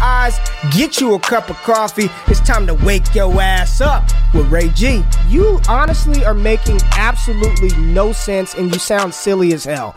eyes. Get you a cup of coffee. It's time to wake your ass up with Ray G. You honestly are making absolutely no sense, and you sound silly as hell.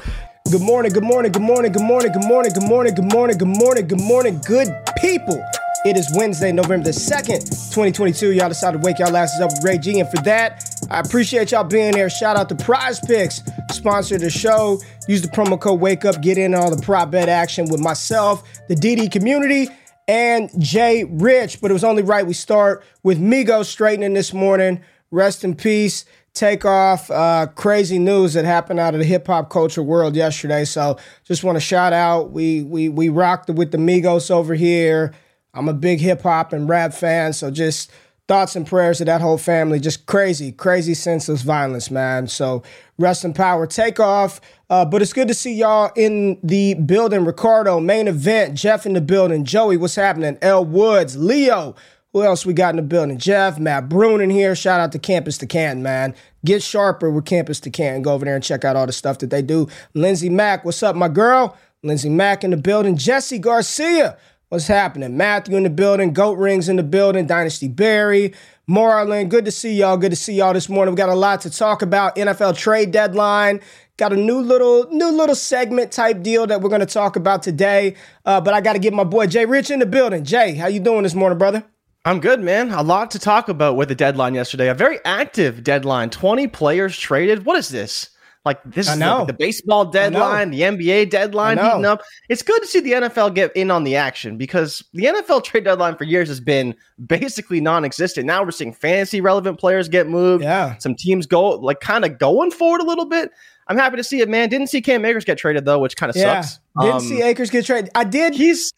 Good morning, good morning, good morning, good morning, good morning, good morning, good morning, good morning, good morning, good people. It is Wednesday, November the 2nd, 2022. Y'all decided to wake y'all asses up with Ray G. And for that, I appreciate y'all being here. Shout out to PrizePicks, sponsor the show. Use the promo code Wake Up, get in all the prop bet action with myself, the DD community, and Jay Rich. But it was only right we start with Migos straightening this morning. Rest in peace. Takeoff. Uh, crazy news that happened out of the hip hop culture world yesterday. So just want to shout out. We we we rocked it with the Migos over here. I'm a big hip hop and rap fan, so just thoughts and prayers to that whole family. Just crazy, crazy senseless violence, man. So rest in power. Takeoff. Uh, but it's good to see y'all in the building. Ricardo, main event. Jeff in the building. Joey, what's happening? L Woods, Leo. Who else we got in the building? Jeff, Matt Brune in here. Shout out to Campus to Canton, man. Get sharper with Campus to Canton. Go over there and check out all the stuff that they do. Lindsay Mack, what's up, my girl? Lindsay Mack in the building. Jesse Garcia. What's happening? Matthew in the building, Goat Rings in the building, Dynasty Barry, Marlon. Good to see y'all. Good to see y'all this morning. We got a lot to talk about. NFL trade deadline. Got a new little new little segment type deal that we're going to talk about today. Uh, but I got to get my boy Jay Rich in the building. Jay, how you doing this morning, brother? I'm good, man. A lot to talk about with the deadline yesterday. A very active deadline. 20 players traded. What is this? Like this is the, the, baseball deadline, the NBA deadline heating up. It's good to see the NFL get in on the action because the NFL trade deadline for years has been basically non-existent. Now we're seeing fantasy relevant players get moved. Yeah, some teams go like kind of going forward a little bit. I'm happy to see it, man. Didn't see Cam Akers get traded though, which kind of yeah. sucks. Didn't um, see Akers get traded. I did. He's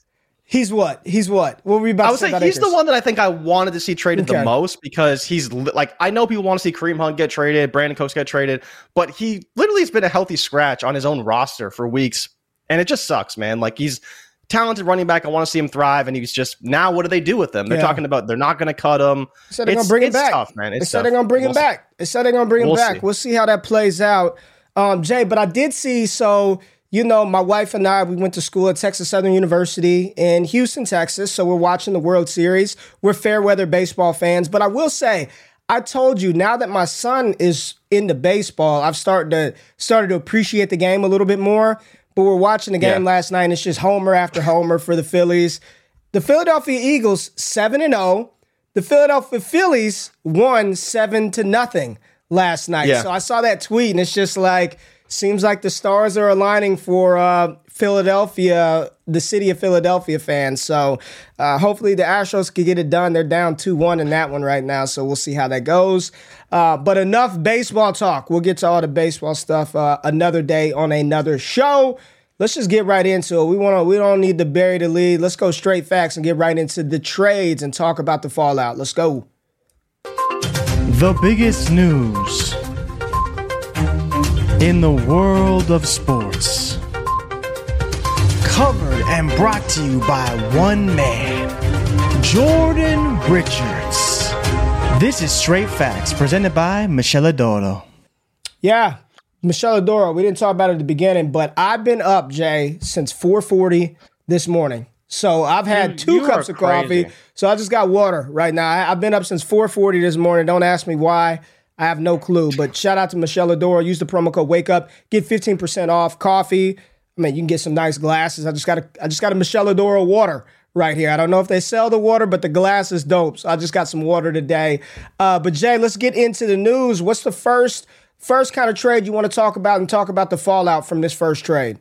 He's what? He's what? What were we about I would say? he's Akers? the one that I think I wanted to see traded okay. the most because he's like I know people want to see Kareem Hunt get traded, Brandin Cooks get traded, but he literally has been a healthy scratch on his own roster for weeks, and it just sucks, man. Like he's talented running back. I want to see him thrive, and he's just now. What do they do with him? They're yeah. talking about they're not going to cut him. They said they're going to bring him back. Tough, man. It's they said they're going to bring him back. They said they're going to bring we'll him back. See. We'll see how that plays out, um, Jay. But I did see so you know, my wife and I, we went to school at Texas Southern University in Houston, Texas. So we're watching the World Series. We're fair weather baseball fans. But I will say, I told you now that my son is into baseball, I've started to started to appreciate the game a little bit more. But we're watching the game yeah. last night, and it's just homer after homer for the Phillies. The Philadelphia Eagles seven and zero. Oh. The Philadelphia Phillies won seven to nothing last night. Yeah. So I saw that tweet, and it's just like seems like the stars are aligning for uh, Philadelphia, the city of Philadelphia fans. So uh, hopefully the Astros can get it done. They're down 2 1 in that one right now. So we'll see how that goes. Uh, but enough baseball talk. We'll get to all the baseball stuff uh, another day on another show. Let's just get right into it. We want to. We don't need to bury the lead. Let's go straight facts and get right into the trades and talk about the fallout. Let's go. The biggest news in the world of sports. Covered and brought to you by one man, Jordan Richards. This is Straight Facts, presented by Miscela d'Oro. Yeah, Miscela d'Oro. We didn't talk about it at the beginning, but I've been up, Jay, since 4:40 this morning. So I've had you, two you cups of coffee. So I just got water right now. I, have been up since 4:40 this morning. Don't ask me why. I have no clue. But shout out to Miscela d'Oro. Use the promo code Wake Up. Get 15% off coffee. I mean, you can get some nice glasses. I just got a I just got a Miscela d'Oro water right here. I don't know if they sell the water, but the glass is dope. So I just got some water today. Uh, but Jay, let's get into the news. What's the first first kind of trade you want to talk about and talk about the fallout from this first trade?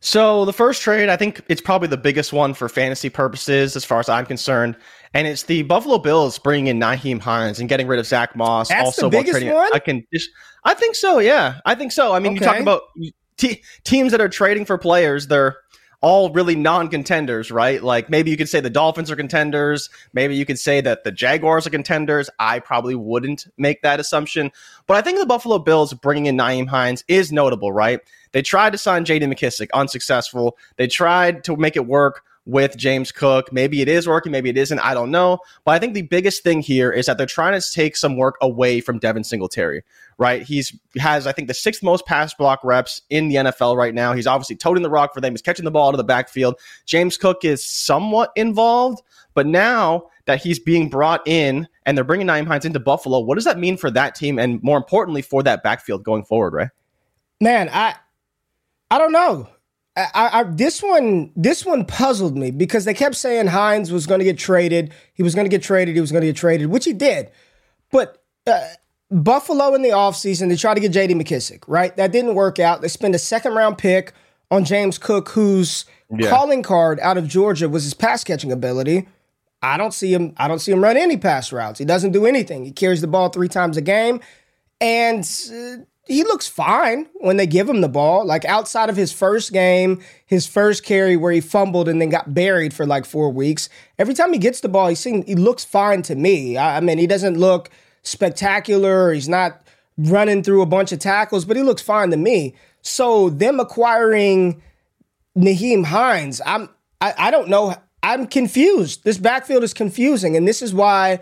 So the first trade, I think it's probably the biggest one for fantasy purposes, as far as I'm concerned, and it's the Buffalo Bills bringing in Nyheim Hines and getting rid of Zach Moss. That's also, the biggest one. I can, I think so. Yeah, I think so. I mean, okay. you talk about t- teams that are trading for players; they're all really non-contenders, right? Like maybe you could say the Dolphins are contenders, maybe you could say that the Jaguars are contenders. I probably wouldn't make that assumption, but I think the Buffalo Bills bringing in Nyheim Hines is notable, right? They tried to sign J.D. McKissic, unsuccessful. They tried to make it work with James Cook. Maybe it is working, maybe it isn't. I don't know. But I think the biggest thing here is that they're trying to take some work away from Devin Singletary, right? He's has, I think, the sixth most pass block reps in the NFL right now. He's obviously toting the rock for them. He's catching the ball out of the backfield. James Cook is somewhat involved, but now that he's being brought in and they're bringing Nyheim Hines into Buffalo, what does that mean for that team and more importantly for that backfield going forward, right? Man, I I don't know. I, I, this one this one puzzled me because they kept saying Hines was going to get traded. He was going to get traded. He was going to get traded, which he did. But uh, Buffalo in the offseason, they tried to get J.D. McKissic, right? That didn't work out. They spent a second round pick on James Cook, whose yeah. calling card out of Georgia was his pass catching ability. I don't see him. I don't see him run any pass routes. He doesn't do anything. He carries the ball three times a game, and uh, he looks fine when they give him the ball. Like outside of his first game, his first carry where he fumbled and then got buried for like four weeks. Every time he gets the ball, he seems he looks fine to me. I, I mean, he doesn't look spectacular. He's not running through a bunch of tackles, but he looks fine to me. So them acquiring Nyheim Hines, I'm I, I don't know. I'm confused. This backfield is confusing, and this is why,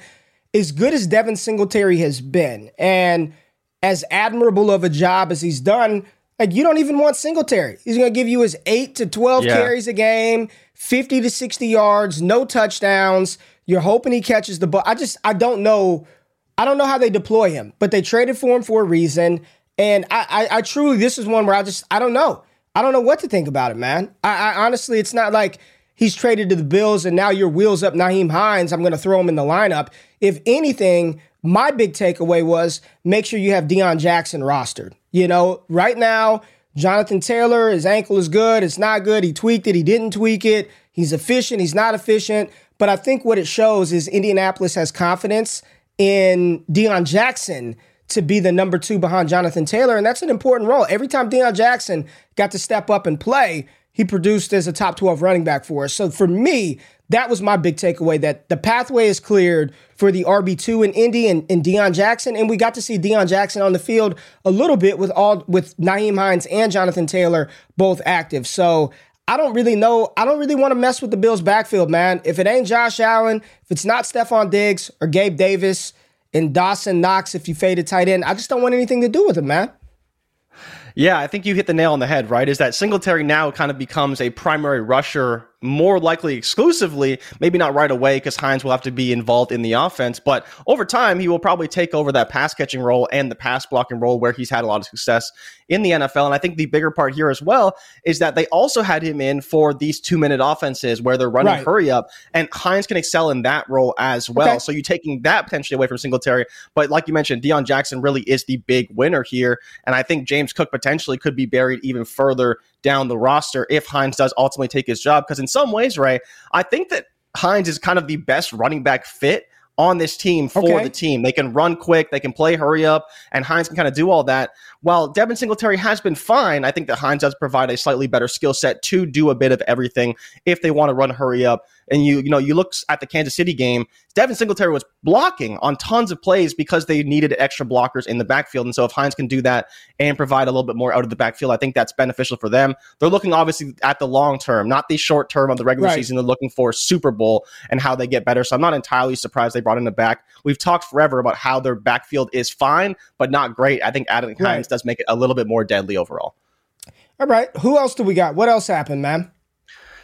as good as Devin Singletary has been, and as admirable of a job as he's done, like you don't even want Singletary. He's going to give you his 8 to 12 yeah. carries a game, 50 to 60 yards, no touchdowns. You're hoping he catches the ball. I just I don't know I don't know how they deploy him, but they traded for him for a reason. And I, I, I truly, this is one where I just, I don't know. I don't know what to think about it, man. I, I honestly, it's not like he's traded to the Bills and now your wheels up Nyheim Hines. I'm going to throw him in the lineup. If anything, my big takeaway was make sure you have Deon Jackson rostered. You know, right now, Jonathan Taylor, his ankle is good, it's not good. He tweaked it, he didn't tweak it. He's efficient, he's not efficient. But I think what it shows is Indianapolis has confidence in Deon Jackson to be the number two behind Jonathan Taylor. And that's an important role. Every time Deon Jackson got to step up and play, he produced as a top 12 running back for us. So for me, that was my big takeaway that the pathway is cleared for the RB2 in Indy and, and Deon Jackson. And we got to see Deon Jackson on the field a little bit with all with Nyheim Hines and Jonathan Taylor both active. So I don't really know. I don't really want to mess with the Bills backfield, man. If it ain't Josh Allen, if it's not Stefon Diggs or Gabe Davis and Dawson Knox, if you fade a tight end, I just don't want anything to do with it, man. Yeah, I think you hit the nail on the head, right? Is that Singletary now kind of becomes a primary rusher more likely exclusively, maybe not right away because Hines will have to be involved in the offense, but over time, he will probably take over that pass catching role and the pass blocking role where he's had a lot of success in the NFL. And I think the bigger part here as well is that they also had him in for these two minute offenses where they're running right. hurry up, and Hines can excel in that role as well. Okay. So you're taking that potentially away from Singletary. But like you mentioned, Deon Jackson really is the big winner here. And I think James Cook potentially could be buried even further down the roster if Hines does ultimately take his job. Because in some ways, Ray, I think that Hines is kind of the best running back fit on this team for okay. the team. They can run quick, they can play hurry up, and Hines can kind of do all that. While Devin Singletary has been fine, I think that Hines does provide a slightly better skill set to do a bit of everything if they want to run hurry up and you you know you look at the Kansas City game, Devin Singletary was blocking on tons of plays because they needed extra blockers in the backfield. And so if Hines can do that and provide a little bit more out of the backfield, I think that's beneficial for them. They're looking obviously at the long term, not the short term of the regular right. season. They're looking for Super Bowl and how they get better. So I'm not entirely surprised they brought in the back. We've talked forever about how their backfield is fine, but not great. I think adding Hines does make it a little bit more deadly overall. All right. Who else do we got? What else happened, man?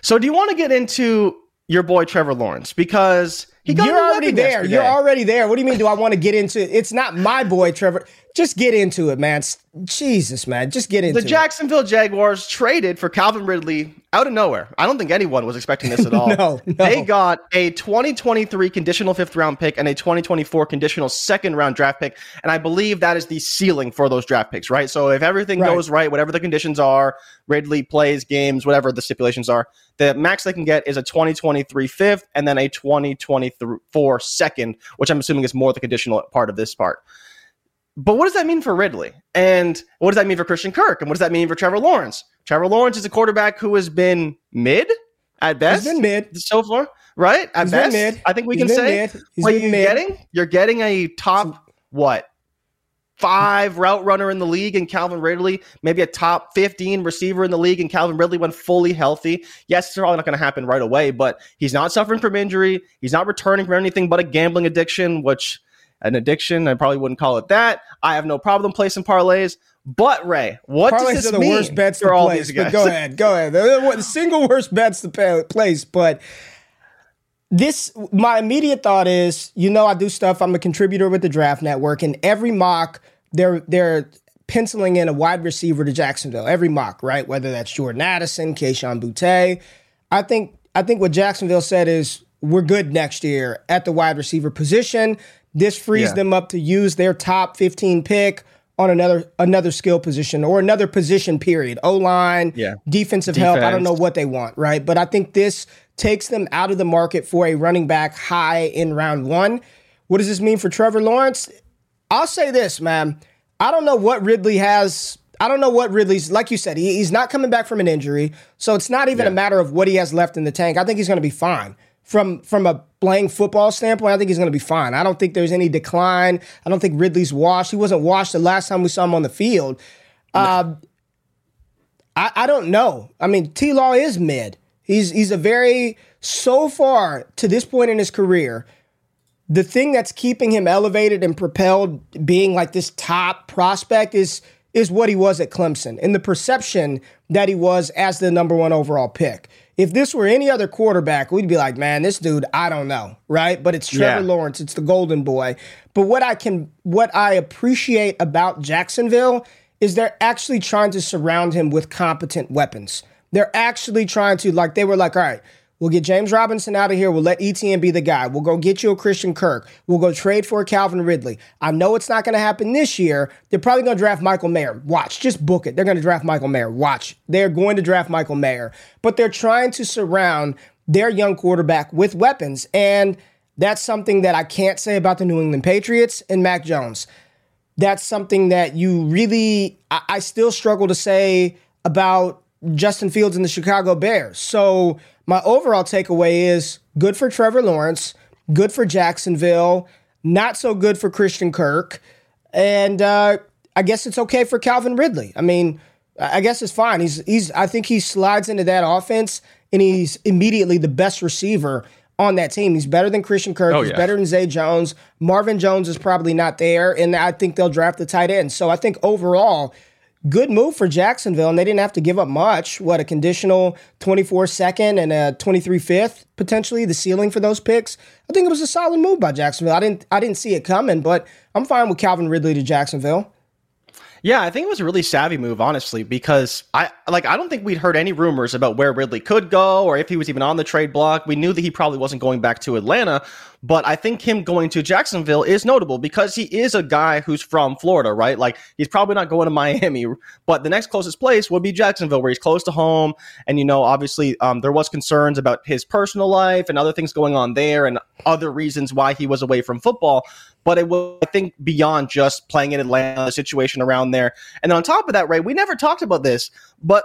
So do you want to get into your boy Trevor Lawrence because he You're already there. Yesterday. You're already there. What do you mean? Do I want to get into it? It's not my boy Trevor. Just get into it, man. Jesus, man. Just get into it. The Jacksonville it. Jaguars traded for Calvin Ridley out of nowhere. I don't think anyone was expecting this at all. no, no. They got a 2023 conditional fifth round pick and a 2024 conditional second round draft pick. And I believe that is the ceiling for those draft picks, right? So if everything right. goes right, whatever the conditions are, Ridley plays games, whatever the stipulations are, the max they can get is a 2023 fifth and then a 2024 second, which I'm assuming is more the conditional part of this part. But what does that mean for Ridley? And what does that mean for Christian Kirk? And what does that mean for Trevor Lawrence? Trevor Lawrence is a quarterback who has been mid at best. He's been mid so far, right? At He's best, mid. I think we He's can say. Mid. He's what you mid. getting? You're getting a top what five route runner in the league in Calvin Ridley, maybe a top 15 receiver in the league in Calvin Ridley when fully healthy. Yes, it's probably not going to happen right away, but he's not suffering from injury. He's not returning from anything but a gambling addiction, which an addiction. I probably wouldn't call it that. I have no problem placing parlays. But Ray, what parlays does this are the mean worst bets to place? But go ahead, go ahead. They're the single worst bets to pay, place. But this, my immediate thought is, you know, I do stuff. I'm a contributor with the Draft Network, and every mock, they're they're penciling in a wide receiver to Jacksonville. Every mock, right? Whether that's Jordan Addison, Kayshon Boutte. I think I think what Jacksonville said is we're good next year at the wide receiver position. This frees yeah. them up to use their top 15 pick on another another skill position or another position period. O line, yeah. defensive Defense. help. I don't know what they want, right? But I think this takes them out of the market for a running back high in round one. What does this mean for Trevor Lawrence? I'll say this, man. I don't know what Ridley has. I don't know what Ridley's like. You said he, he's not coming back from an injury, so it's not even yeah. a matter of what he has left in the tank. I think he's going to be fine from from a playing football standpoint, I think he's going to be fine. I don't think there's any decline. I don't think Ridley's washed. He wasn't washed the last time we saw him on the field. No. Uh, I, I don't know. I mean, T Law is mid. He's he's a very so far to this point in his career. The thing that's keeping him elevated and propelled, being like this top prospect, is is what he was at Clemson and the perception that he was as the number one overall pick. If this were any other quarterback, we'd be like, man, this dude, I don't know, right? But it's Trevor yeah. Lawrence, it's the golden boy. But what I can, what I appreciate about Jacksonville is they're actually trying to surround him with competent weapons. They're actually trying to, like, they were like, all right, We'll get James Robinson out of here. We'll let ETN be the guy. We'll go get you a Christian Kirk. We'll go trade for Calvin Ridley. I know it's not going to happen this year. They're probably going to draft Michael Mayer. Watch, just book it. They're going to draft Michael Mayer. Watch. They're going to draft Michael Mayer. But they're trying to surround their young quarterback with weapons. And that's something that I can't say about the New England Patriots and Mac Jones. That's something that you really, I, I still struggle to say about Justin Fields and the Chicago Bears. So, my overall takeaway is good for Trevor Lawrence, good for Jacksonville, not so good for Christian Kirk, and uh, I guess it's okay for Calvin Ridley. I mean, I guess it's fine. He's he's I think he slides into that offense and he's immediately the best receiver on that team. He's better than Christian Kirk. Oh, he's yeah. better than Zay Jones. Marvin Jones is probably not there, and I think they'll draft the tight end. So I think overall good move for Jacksonville, and they didn't have to give up much. What a conditional 24 second and a 23 fifth potentially the ceiling for those picks. I think it was a solid move by Jacksonville. I didn't I didn't see it coming, but I'm fine with Calvin Ridley to Jacksonville. Yeah, I think it was a really savvy move, honestly, because I like I don't think we'd heard any rumors about where Ridley could go or if he was even on the trade block. We knew that he probably wasn't going back to Atlanta, but I think him going to Jacksonville is notable because he is a guy who's from Florida, right? Like he's probably not going to Miami, but the next closest place would be Jacksonville, where he's close to home. And you know, obviously, um, there was concerns about his personal life and other things going on there, and other reasons why he was away from football but it was, I think, beyond just playing in Atlanta, the situation around there. And then on top of that, Ray, we never talked about this, but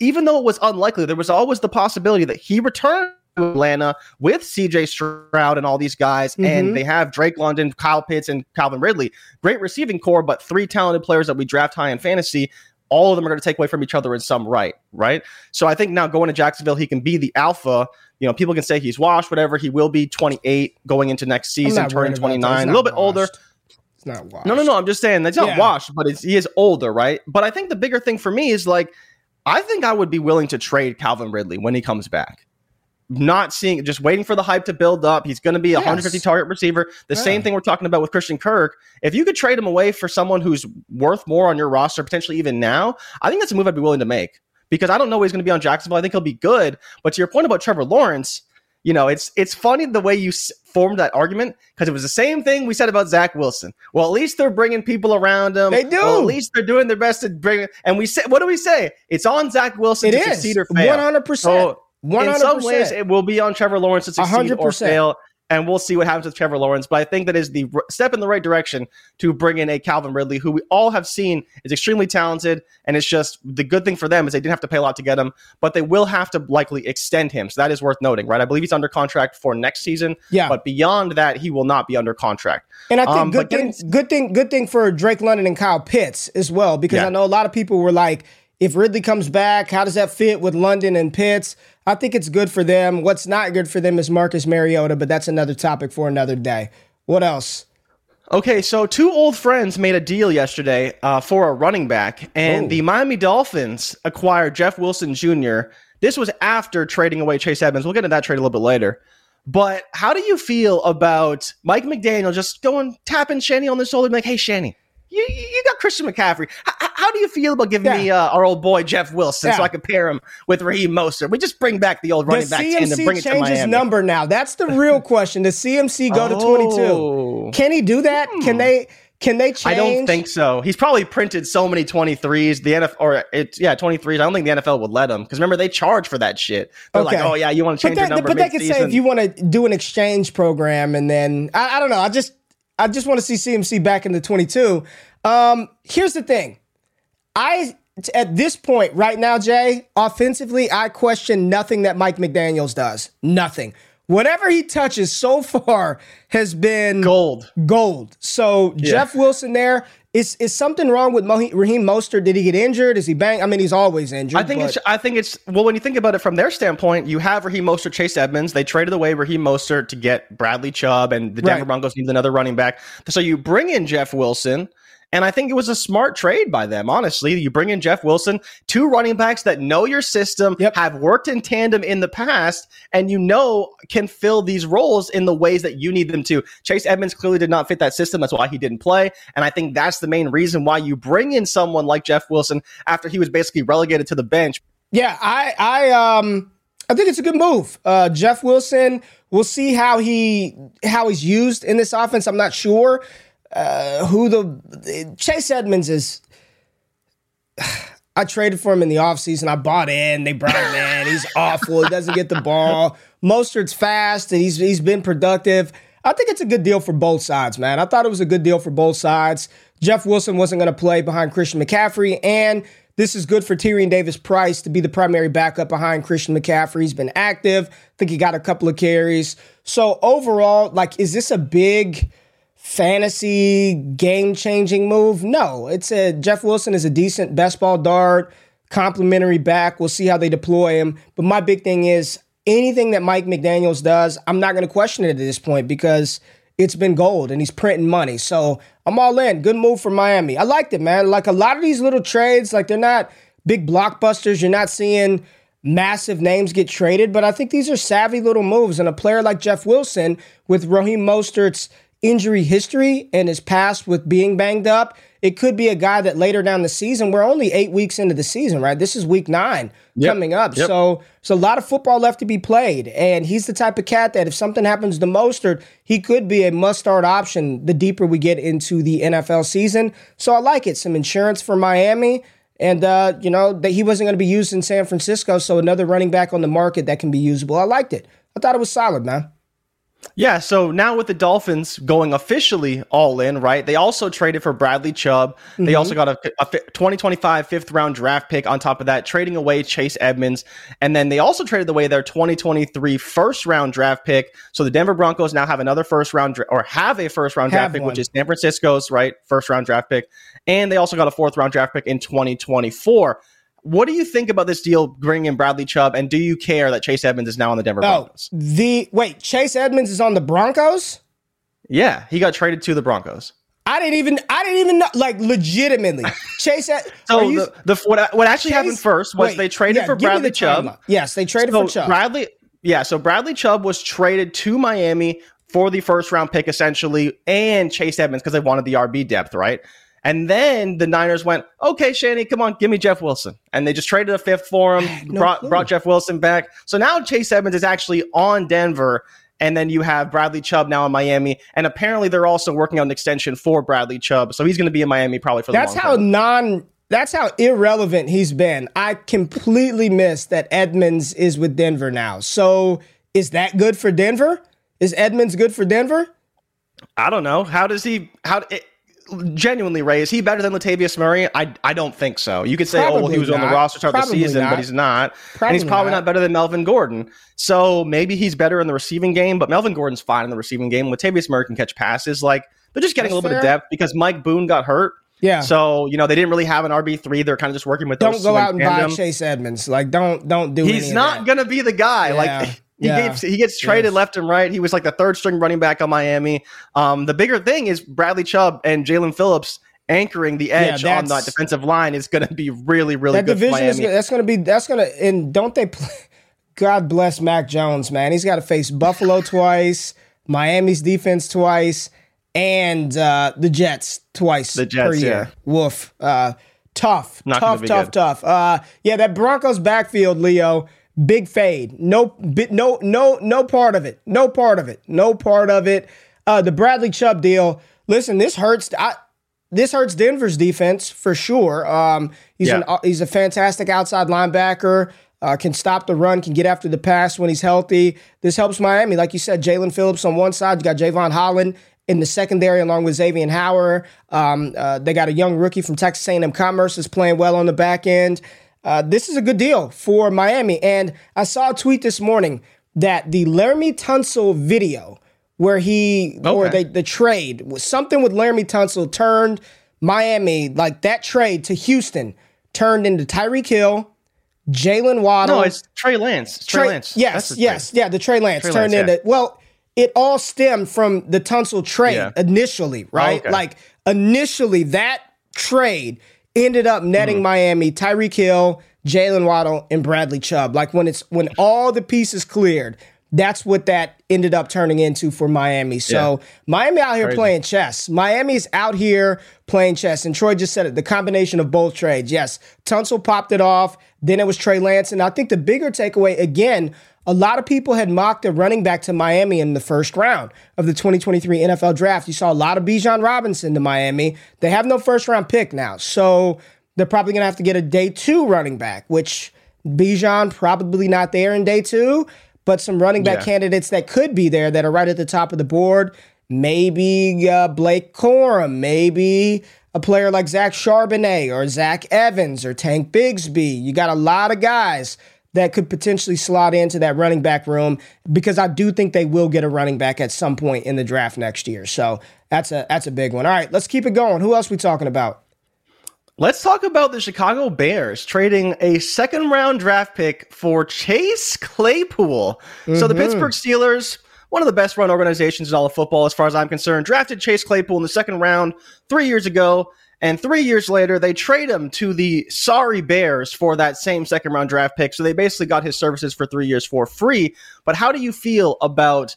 even though it was unlikely, there was always the possibility that he returned to Atlanta with CJ Stroud and all these guys, mm-hmm. and they have Drake London, Kyle Pitts, and Calvin Ridley. Great receiving corps, but three talented players that we draft high in fantasy. All of them are going to take away from each other in some right, right? So I think now going to Jacksonville, he can be the alpha. You know, people can say he's washed, whatever. He will be 28 going into next season, turning 29, a little bit washed. older. It's not washed. No, no, no. I'm just saying that's not yeah. washed, but he is older, right? But I think the bigger thing for me is like, I think I would be willing to trade Calvin Ridley when he comes back not seeing, just waiting for the hype to build up. He's going to be a yes. 150 target receiver. The yeah. same thing we're talking about with Christian Kirk. If you could trade him away for someone who's worth more on your roster, potentially even now, I think that's a move I'd be willing to make because I don't know he's going to be on Jacksonville. I think he'll be good. But to your point about Trevor Lawrence, you know, it's it's funny the way you s- formed that argument because it was the same thing we said about Zach Wilson. Well, at least they're bringing people around him. They do. Well, at least they're doing their best to bring. And we say, what do we say? It's on Zach Wilson it to is. succeed or fail. One hundred percent. 100%. In some ways, it will be on Trevor Lawrence to succeed 100%. or fail, and we'll see what happens with Trevor Lawrence. But I think that is the r- step in the right direction to bring in a Calvin Ridley, who we all have seen is extremely talented. And it's just the good thing for them is they didn't have to pay a lot to get him, but they will have to likely extend him. So that is worth noting, right? I believe he's under contract for next season. Yeah. But beyond that, he will not be under contract. And I think um, good thing, getting, good thing, good thing for Drake London and Kyle Pitts as well, because yeah. I know a lot of people were like, if Ridley comes back, how does that fit with London and Pitts? I think it's good for them. What's not good for them is Marcus Mariota, but that's another topic for another day. What else? Okay, so two old friends made a deal yesterday uh, for a running back, and oh. the Miami Dolphins acquired Jeff Wilson Jr. This was after trading away Chase Edmonds. We'll get into that trade a little bit later. But how do you feel about Mike McDaniel just going tapping Shanny on the shoulder, like, "Hey, Shanny, you, you got Christian McCaffrey. How, how do you feel about giving yeah. me uh, our old boy Jeff Wilson yeah. so I can pair him with Raheem Mostert? We just bring back the old running back CMC and bring it change his number now. That's the real question. Does CMC go oh. to 22? Can he do that? Hmm. Can they? Can they change? I don't think so. He's probably printed so many 23s. The NFL, or it's yeah, 23s. I don't think the NFL would let him because remember they charge for that shit. They're okay. like, oh yeah, you want to change but your number? But they could say if you want to do an exchange program and then I, I don't know. I just I just want to see CMC back in the 22. Um, here's the thing. I at this point right now, Jay, offensively, I question nothing that Mike McDaniels does. Nothing. Whatever he touches so far has been gold. Gold. So yeah. Jeff Wilson there. Is is something wrong with Mo- Raheem Mostert? Did he get injured? Is he bang? I mean, he's always injured. I think but- it's. I think it's. Well, when you think about it from their standpoint, you have Raheem Mostert, Chase Edmonds. They traded away Raheem Mostert to get Bradley Chubb, and the Denver right. Broncos needed another running back. So you bring in Jeff Wilson and I think it was a smart trade by them, honestly. You bring in Jeff Wilson, two running backs that know your system, yep. have worked in tandem in the past, and you know can fill these roles in the ways that you need them to. Chase Edmonds clearly did not fit that system. That's why he didn't play. And I think that's the main reason why you bring in someone like Jeff Wilson after he was basically relegated to the bench. Yeah, I I um I think it's a good move. Uh, Jeff Wilson, we'll see how he how he's used in this offense. I'm not sure uh, who the Chase Edmonds is. I traded for him in the offseason. I bought in. They brought him in. He's awful. He doesn't get the ball. Mostert's fast and he's he's been productive. I think it's a good deal for both sides, man. I thought it was a good deal for both sides. Jeff Wilson wasn't going to play behind Christian McCaffrey, and this is good for Tyrion Davis Price to be the primary backup behind Christian McCaffrey. He's been active. I think he got a couple of carries. So overall, like, is this a big fantasy game changing move? No, it's a Jeff Wilson is a decent best ball dart, complementary back. We'll see how they deploy him. But my big thing is anything that Mike McDaniels does, I'm not going to question it at this point because it's been gold and he's printing money. So I'm all in. Good move for Miami. I liked it, man. Like a lot of these little trades, like they're not big blockbusters. You're not seeing massive names get traded, but I think these are savvy little moves. And a player like Jeff Wilson with Raheem Mostert's injury history and his past with being banged up, it could be a guy that later down the season, we're only eight weeks into the season, right? This is week nine yep. coming up. Yep. So so a lot of football left to be played. And he's the type of cat that if something happens to Mostert, he could be a must start option the deeper we get into the NFL season. So I like it. Some insurance for Miami. And uh, you know, that he wasn't going to be used in San Francisco. So another running back on the market that can be usable. I liked it. I thought it was solid, man. Yeah, so now with the Dolphins going officially all in, right? They also traded for Bradley Chubb. They mm-hmm. also got a, a 2025 fifth round draft pick on top of that, trading away Chase Edmonds. And then they also traded away their 2023 first round draft pick. So the Denver Broncos now have another first round dra- or have a first round draft pick, one. which is San Francisco's, right? First round draft pick. And they also got a fourth round draft pick in 2024. What do you think about this deal bringing in Bradley Chubb, and do you care that Chase Edmonds is now on the Denver oh, Broncos? The wait, Chase Edmonds is on the Broncos. Yeah, he got traded to the Broncos. I didn't even I didn't even know like legitimately Chase. so you, the, the what what actually Chase, happened first was wait, they traded yeah, for Bradley Chubb. Yes, they traded so for Chubb. Bradley, yeah. So Bradley Chubb was traded to Miami for the first round pick essentially, and Chase Edmonds because they wanted the RB depth, right? And then the Niners went, okay, Shanny, come on, give me Jeff Wilson. And they just traded a fifth for him, no brought, brought Jeff Wilson back. So now Chase Edmonds is actually on Denver. And then you have Bradley Chubb now in Miami. And apparently they're also working on an extension for Bradley Chubb. So he's going to be in Miami probably for the That's how term. non that's how irrelevant he's been. I completely missed that Edmonds is with Denver now. So is that good for Denver? Is Edmonds good for Denver? I don't know. How does he how it, genuinely, Ray, is he better than Latavius Murray? I I don't think so. You could say, probably oh, well, he was not. on the roster start of the season, not. but he's not. Probably and he's probably not. not. better than Melvin Gordon. So maybe he's better in the receiving game, but Melvin Gordon's fine in the receiving game. Latavius Murray can catch passes. Like they're just getting That's a little fair. bit of depth because Mike Boone got hurt. Yeah. So you know they didn't really have an RB three. They're kind of just working with. Don't go out and tandem. buy Chase Edmonds. Like don't don't do. He's not gonna be the guy. Yeah. Like he, yeah. gets, he gets traded yes. left and right. He was like the third string running back on Miami. Um, the bigger thing is Bradley Chubb and Jaelan Phillips anchoring the edge yeah, on that defensive line is going to be really, really that good. Division is that's going to be that's going to and don't they play? God bless Mac Jones, man. He's got to face Buffalo twice, Miami's defense twice, and uh, the Jets twice the Jets, per year. Yeah. Woof. Uh, tough, Not tough, tough, good. tough. Uh, yeah, that Broncos backfield, Leo. Big fade. No, no, no, no part of it. No part of it. No part of it. Uh, the Bradley Chubb deal. Listen, this hurts. I, this hurts Denver's defense for sure. Um, he's yeah. an, uh, he's a fantastic outside linebacker. Uh, can stop the run, can get after the pass when he's healthy. This helps Miami, like you said. Jaelan Phillips on one side, you got Jevon Holland in the secondary along with Xavier Howard. Um, uh, they got a young rookie from Texas A&M Commerce is playing well on the back end. Uh, this is a good deal for Miami. And I saw a tweet this morning that the Laremy Tunsil video where he okay. or they, the trade was something with Laremy Tunsil turned Miami like that trade to Houston turned into Tyreek Hill, Jaylen Waddle. No, it's Trey Lance. Trey, Trey Lance. Yes, yes, yeah. The Trey Lance Trey turned Lance, into yeah. well. It all stemmed from the Tunsil trade yeah. initially, right? Oh, okay. Like initially, that trade ended up netting mm. Miami Tyreek Hill, Jaylen Waddle, and Bradley Chubb. Like when it's when all the pieces cleared, that's what that ended up turning into for Miami. So yeah. Miami out here Crazy. playing chess. Miami's out here playing chess. And Troy just said it, the combination of both trades. Yes, Tunsil popped it off. Then it was Trey Lance. And I think the bigger takeaway, again, a lot of people had mocked a running back to Miami in the first round of the 2023 NFL draft. You saw a lot of Bijan Robinson to Miami. They have no first round pick now. So they're probably going to have to get a day two running back, which Bijan probably not there in day two but some running back yeah. candidates that could be there that are right at the top of the board. Maybe uh, Blake Corum, maybe a player like Zach Charbonnet or Zach Evans or Tank Bigsby. You got a lot of guys that could potentially slot into that running back room because I do think they will get a running back at some point in the draft next year. So that's a that's a big one. All right, let's keep it going. Who else we talking about? Let's talk about the Chicago Bears trading a second round draft pick for Chase Claypool. Mm-hmm. So the mm-hmm. Pittsburgh Steelers, one of the best run organizations in all of football, as far as I'm concerned, drafted Chase Claypool in the second round three years ago. And three years later, they trade him to the sorry Bears for that same second round draft pick. So they basically got his services for three years for free. But how do you feel about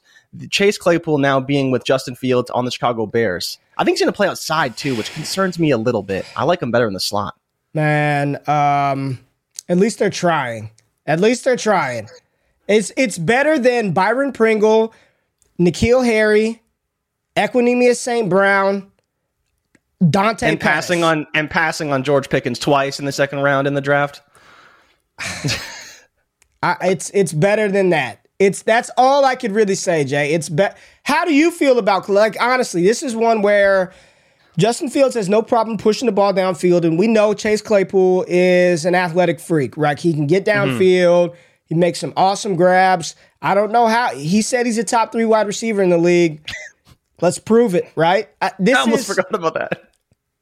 Chase Claypool now being with Justin Fields on the Chicago Bears? I think he's going to play outside too, which concerns me a little bit. I like him better in the slot. Man, um, at least they're trying. At least they're trying. It's it's better than Byron Pringle, N'Keal Harry, Equanimeous St. Brown, Dante and Pettis. passing on and passing on George Pickens twice in the second round in the draft. I, it's it's better than that. It's that's all I could really say, Jay. It's be- how do you feel about like honestly? This is one where Justin Fields has no problem pushing the ball downfield, and we know Chase Claypool is an athletic freak, right? He can get mm-hmm. downfield. Mm-hmm. He makes some awesome grabs. I don't know how he said he's a top three wide receiver in the league. Let's prove it, right? this I almost is, forgot about that.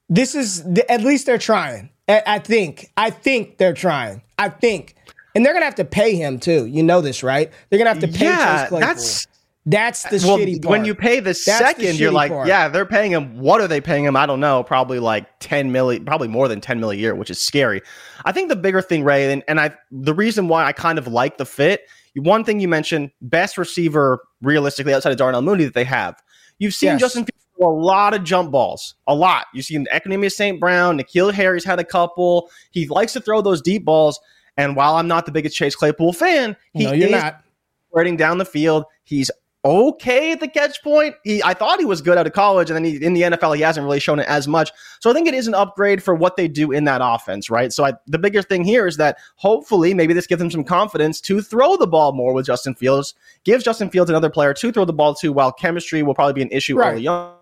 This is at least they're trying. I think. I think they're trying. I think. And they're gonna have to pay him too. You know this, right? They're gonna have to pay yeah, Chase Claypool. That's that's the uh, well, shitty part. When you pay the That's second, the you're like, part. yeah, they're paying him. What are they paying him? I don't know. Probably like 10 million, probably more than 10 million a year, which is scary. I think the bigger thing, Ray, and, and I the reason why I kind of like the fit, one thing you mentioned, best receiver realistically outside of Darnell Mooney that they have. You've seen yes. Justin a lot of jump balls, a lot. You've seen Equanimeous St. Brown, N'Keal Harry's had a couple. He likes to throw those deep balls. And while I'm not the biggest Chase Claypool fan, he no, you're is not. spreading down the field. He's okay at the catch point. He, I thought he was good out of college, and then he, in the NFL, he hasn't really shown it as much. So I think it is an upgrade for what they do in that offense, right? So I, the bigger thing here is that hopefully maybe this gives them some confidence to throw the ball more with Justin Fields, gives Justin Fields another player to throw the ball to, while chemistry will probably be an issue right. early on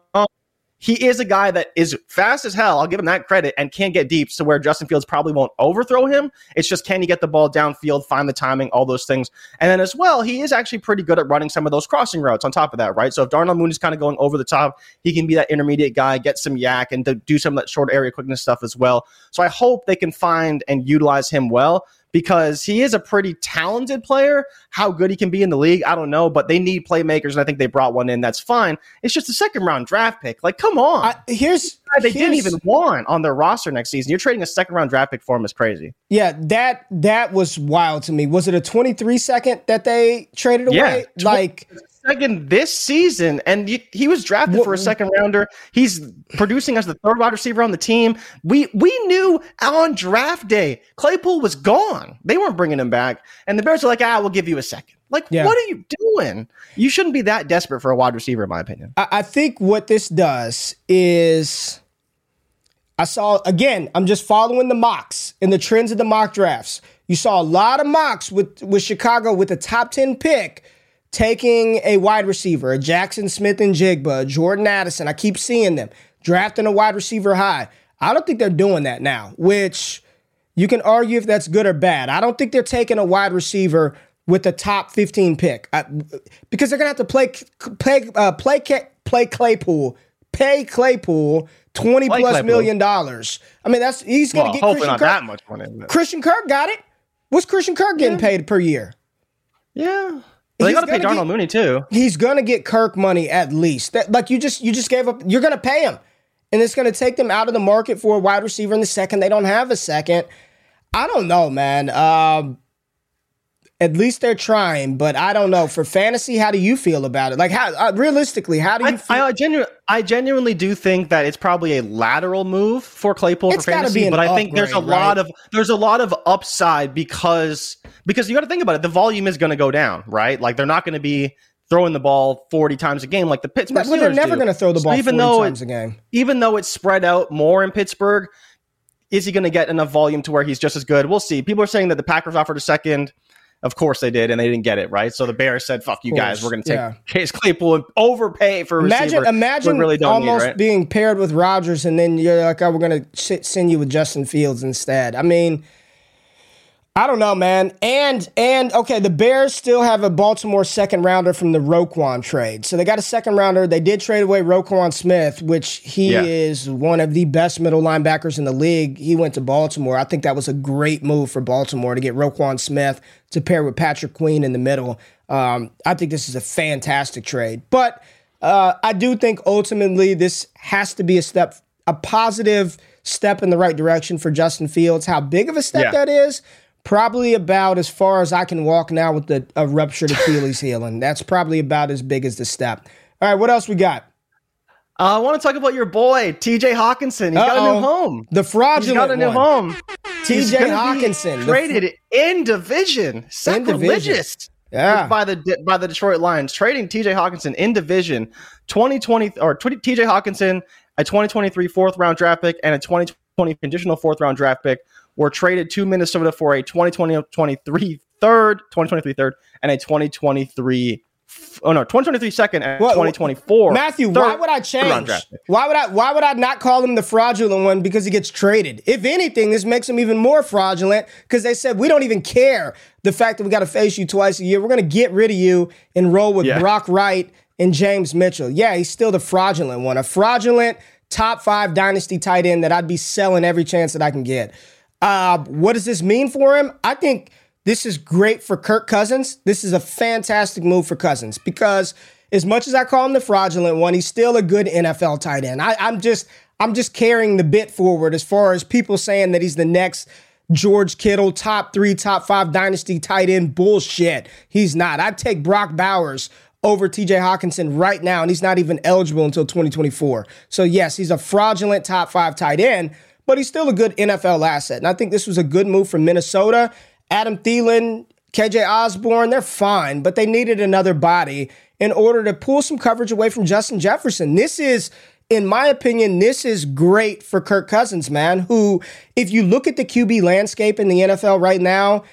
he is a guy that is fast as hell. I'll give him that credit and can get deep to where Justin Fields probably won't overthrow him. It's just can he get the ball downfield, find the timing, all those things. And then as well, he is actually pretty good at running some of those crossing routes on top of that, right? So if Darnell Moon is kind of going over the top, he can be that intermediate guy, get some YAC and do some of that short area quickness stuff as well. So I hope they can find and utilize him well because he is a pretty talented player. How good he can be in the league, I don't know, but they need playmakers, and I think they brought one in. That's fine. It's just a second round draft pick. Like, come on. I, here's they here's, didn't even want on their roster next season. You're trading a second round draft pick for him is crazy. Yeah, that that was wild to me. Was it a 23 second that they traded away? Yeah, like second this season, and he was drafted for a second rounder. He's producing as the third wide receiver on the team. We we knew on draft day Claypool was gone. They weren't bringing him back, and the Bears are like, "Ah, we'll give you a second. Like, yeah. what are you doing? You shouldn't be that desperate for a wide receiver, in my opinion. I, I think what this does is. I saw again, I'm just following the mocks and the trends of the mock drafts. You saw a lot of mocks with, with Chicago with the top 10 pick taking a wide receiver, a Jaxon Smith-Njigba, Jordan Addison. I keep seeing them drafting a wide receiver high. I don't think they're doing that now, which you can argue if that's good or bad. I don't think they're taking a wide receiver with the top 15 pick I, because they're gonna have to play play uh, play play Claypool, pay Claypool twenty play plus Claypool. million dollars. I mean, that's he's gonna well, get Christian Kirk. that much money. Christian Kirk got it. What's Christian Kirk getting yeah. paid per year? Yeah. Well, they got to pay Darnell get, Mooney too. He's gonna get Kirk money at least. That, like you just you just gave up. You're gonna pay him, and it's gonna take them out of the market for a wide receiver in the second. They don't have a second. I don't know, man. Um, at least they're trying, but I don't know. For fantasy, how do you feel about it? Like, how uh, realistically, how do you? I, feel? I, genu- I genuinely do think that it's probably a lateral move for Claypool it's for fantasy, but I think there's a right? lot of there's a lot of upside because because you got to think about it. The volume is going to go down, right? Like they're not going to be throwing the ball 40 times a game like the Pittsburgh Steelers They're never going to throw the ball so even 40 though times it, a game. Even though it's spread out more in Pittsburgh, is he going to get enough volume to where he's just as good? We'll see. People are saying that the Packers offered a second. Of course they did, and they didn't get it right. So the Bears said, "Fuck you guys, we're going to take yeah. Chase Claypool and overpay for imagine, receiver." Imagine, really almost need, right? being paired with Rodgers, and then you're like, "Oh, we're going to send you with Justin Fields instead." I mean, I don't know, man. And and okay, the Bears still have a Baltimore second rounder from the Roquan trade. So they got a second rounder. They did trade away Roquan Smith, which he yeah. is one of the best middle linebackers in the league. He went to Baltimore. I think that was a great move for Baltimore to get Roquan Smith to pair with Patrick Queen in the middle. Um, I think this is a fantastic trade. But uh, I do think ultimately this has to be a step, a positive step in the right direction for Justin Fields. How big of a step yeah. that is probably about as far as I can walk now with the a ruptured Achilles healing. That's probably about as big as the step. All right, what else we got? Uh, I want to talk about your boy TJ Hockenson. He's Uh-oh. got a new home. The fraudulent. He's got a new one. home. TJ Hockenson traded fr- in division. Sacrilegious. Yeah. By the by the Detroit Lions trading TJ Hockenson in division 2020 or 20, TJ Hockenson a 2023 fourth round draft pick and a 2020 conditional fourth round draft pick were traded to Minnesota for a 2023 third, 2023 third, and a 2023 oh no, 2023 second and well, 2024. Matthew, third, why would I change? Why would I why would I not call him the fraudulent one because he gets traded? If anything, this makes him even more fraudulent because they said we don't even care the fact that we got to face you twice a year. We're going to get rid of you and roll with yeah. Brock Wright and James Mitchell. Yeah, he's still the fraudulent one. A fraudulent top 5 dynasty tight end that I'd be selling every chance that I can get. Uh, what does this mean for him? I think this is great for Kirk Cousins. This is a fantastic move for Cousins because as much as I call him the fraudulent one, he's still a good NFL tight end. I, I'm just I'm just carrying the bit forward as far as people saying that he's the next George Kittle, top three, top five dynasty tight end. Bullshit. He's not. I'd take Brock Bowers over TJ Hockenson right now, and he's not even eligible until 2024. So, yes, he's a fraudulent top five tight end, but he's still a good NFL asset. And I think this was a good move for Minnesota. Adam Thielen, KJ Osborne, they're fine, but they needed another body in order to pull some coverage away from Justin Jefferson. This is, in my opinion, this is great for Kirk Cousins, man, who, if you look at the QB landscape in the NFL right now,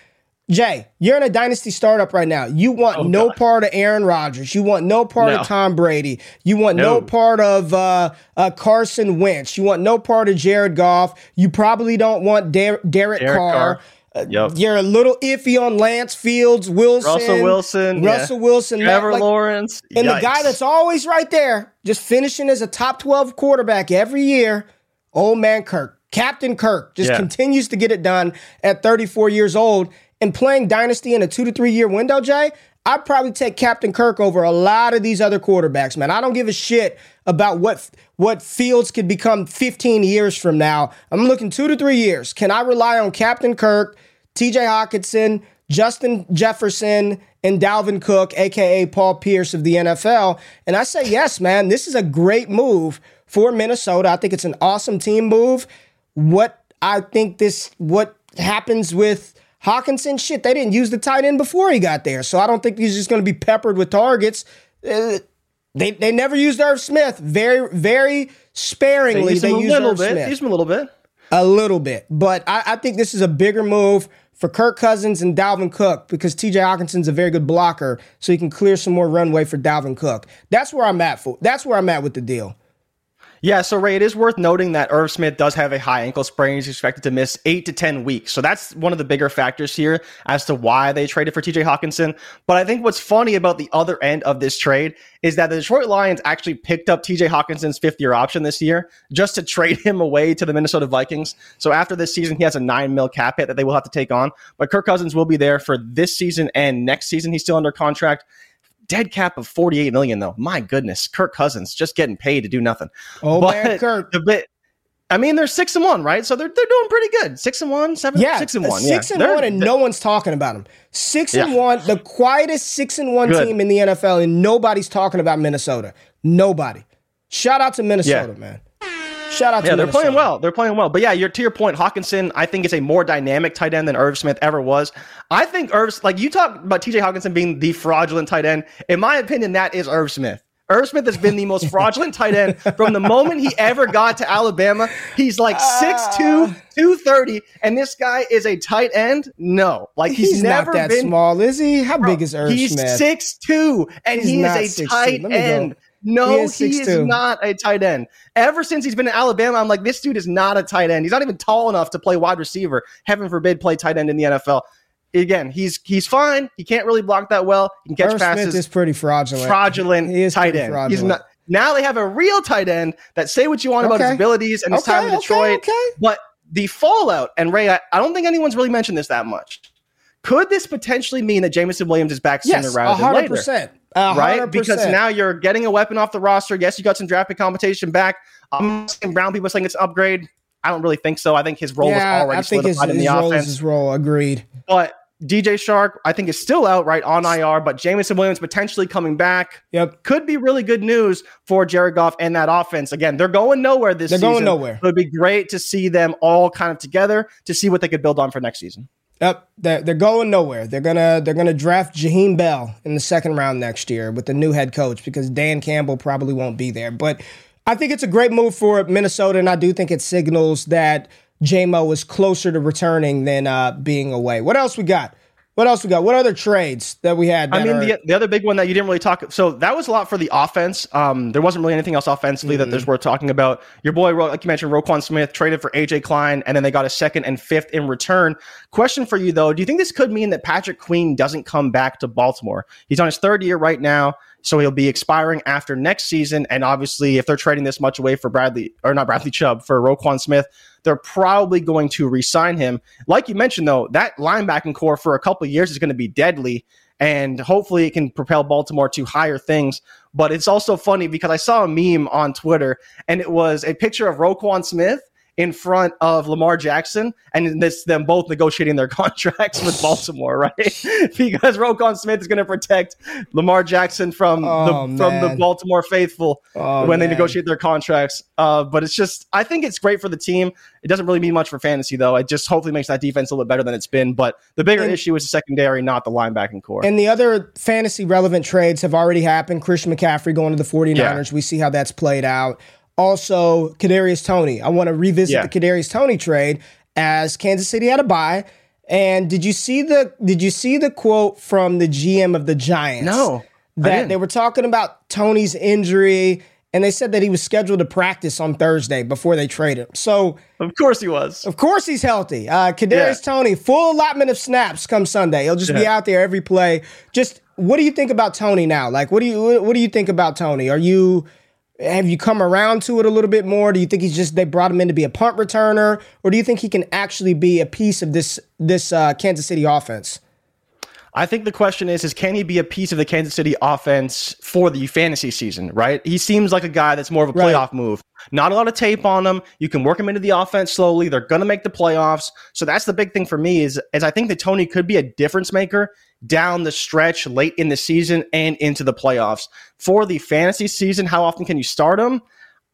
Jay, you're in a dynasty startup right now. You want oh, no God. part of Aaron Rodgers. You want no part no. of Tom Brady. You want no, no part of uh, uh, Carson Wentz. You want no part of Jared Goff. You probably don't want Der- Derek, Derek Carr. Carr. Uh, yep. You're a little iffy on Lance Fields, Wilson, Russell Wilson, Russell yeah. Wilson, Trevor like, Lawrence, and the guy that's always right there, just finishing as a top twelve quarterback every year. Old man Kirk, Captain Kirk, just yeah. continues to get it done at 34 years old and playing dynasty in a two to three year window. Jay, I'd probably take Captain Kirk over a lot of these other quarterbacks, man. I don't give a shit about what what Fields could become 15 years from now. I'm looking two to three years. Can I rely on Captain Kirk, TJ Hockenson, Justin Jefferson, and Dalvin Cook, aka Paul Pierce of the NFL? And I say yes, man. This is a great move for Minnesota. I think it's an awesome team move. What I think this what happens with Hockenson, shit, they didn't use the tight end before he got there. So I don't think he's just going to be peppered with targets. Uh, they they never used Irv Smith. Very, very sparingly they, they used Irv bit. Smith. Use him a little bit. A little bit. But I, I think this is a bigger move for Kirk Cousins and Dalvin Cook because TJ Hockenson's a very good blocker, so he can clear some more runway for Dalvin Cook. That's where I'm at for. That's where I'm at with the deal. Yeah, so Ray, it is worth noting that Irv Smith does have a high ankle sprain. He's expected to miss eight to 10 weeks. So that's one of the bigger factors here as to why they traded for TJ Hockenson. But I think what's funny about the other end of this trade is that the Detroit Lions actually picked up TJ Hockenson's fifth year option this year just to trade him away to the Minnesota Vikings. So after this season, he has a nine mil cap hit that they will have to take on. But Kirk Cousins will be there for this season and next season. He's still under contract dead cap of 48 million though. My goodness, Kirk Cousins just getting paid to do nothing. Oh but man, Kirk. The bit I mean, they're six and one, right? So they're they're doing pretty good. Six and one, seven, yeah, six and one, six yeah. and they're, one, and no one's talking about them. Six yeah. and one, the quietest six and one good. team in the NFL, and nobody's talking about Minnesota. Nobody. Shout out to Minnesota, yeah. man. Shout out to Yeah, they're Minnesota. playing well. They're playing well. But yeah, you're to your point, Hockenson, I think is a more dynamic tight end than Irv Smith ever was. I think Irv's like you talk about TJ Hockenson being the fraudulent tight end. In my opinion, that is Irv Smith. Irv Smith has been the most fraudulent tight end from the moment he ever got to Alabama. He's like ah. 6'2, 230, and this guy is a tight end? No. Like he's, he's never not that been, small, is he? How bro, big is Irv he's Smith? He's 6'2, and he's he is a tight end. No, he is, he is not a tight end. Ever since he's been in Alabama, I'm like, this dude is not a tight end. He's not even tall enough to play wide receiver. Heaven forbid, play tight end in the NFL. Again, he's he's fine. He can't really block that well. He can catch Irv passes. Smith is pretty fraudulent. Fraudulent he is tight end. Fraudulent. He's not. Now they have a real tight end that say what you want okay. about his abilities and his okay, time in Detroit. Okay. But the fallout, and Ray, I, I, don't think anyone's really mentioned this that much. Could this potentially mean that Jameson Williams is back sooner yes, rather 100%. than later? 100%. Right? Because now you're getting a weapon off the roster. Yes, you got some draft pick compensation back. I'm seeing Brown people saying it's an upgrade. I don't really think so. I think his role yeah, was already I think solidified his, in the his offense. Role his role, agreed. But DJ Chark, I think, is still out right on IR, but Jameson Williams potentially coming back. Yep. Could be really good news for Jared Goff and that offense. Again, they're going nowhere this they're season. going nowhere. It would be great to see them all kind of together to see what they could build on for next season. Yep, they're, they're going nowhere. They're gonna they're gonna draft Jaheim Bell in the second round next year with the new head coach because Dan Campbell probably won't be there. But I think it's a great move for Minnesota, and I do think it signals that JMO is closer to returning than uh, being away. What else we got? What else we got? What other trades that we had? That I mean, are... the, the other big one that you didn't really talk. So that was a lot for the offense. Um, there wasn't really anything else offensively mm-hmm. that there's worth talking about. Your boy, like you mentioned, Roquan Smith traded for AJ Klein, and then they got a second and fifth in return. Question for you though: Do you think this could mean that Patrick Queen doesn't come back to Baltimore? He's on his third year right now. So he'll be expiring after next season. And obviously, if they're trading this much away for Bradley, or not Bradley Chubb, for Roquan Smith, they're probably going to re-sign him. Like you mentioned, though, that linebacking corps for a couple years is going to be deadly. And hopefully it can propel Baltimore to higher things. But it's also funny because I saw a meme on Twitter and it was a picture of Roquan Smith in front of Lamar Jackson, and this them both negotiating their contracts with Baltimore, right? because Roquan Smith is going to protect Lamar Jackson from oh, the from the Baltimore faithful oh, when man. they negotiate their contracts. Uh, but it's just, I think it's great for the team. It doesn't really mean much for fantasy, though. It just hopefully makes that defense a little bit better than it's been. But the bigger and, issue is the secondary, not the linebacking corps. And the other fantasy relevant trades have already happened. Christian McCaffrey going to the 49ers. Yeah. We see how that's played out also Kadarius Toney. I want to revisit yeah. the Kadarius Toney trade as Kansas City had a bye. And did you see the did you see the quote from the GM of the Giants? No. That they were talking about Toney's injury and they said that he was scheduled to practice on Thursday before they traded him. So of course he was. Of course he's healthy. Uh Kadarius yeah. Toney, full allotment of snaps come Sunday. He'll just yeah. be out there every play. Just what do you think about Toney now? Like what do you what do you think about Toney? Are you have you come around to it a little bit more? Do you think he's just they brought him in to be a punt returner, or do you think he can actually be a piece of this this uh, Kansas City offense? I think the question is, is can he be a piece of the Kansas City offense for the fantasy season, right? He seems like a guy that's more of a playoff right. move. Not a lot of tape on him. You can work him into the offense slowly. They're to make the playoffs. So that's the big thing for me is, is I think that Toney could be a difference maker down the stretch late in the season and into the playoffs. For the fantasy season, how often can you start him?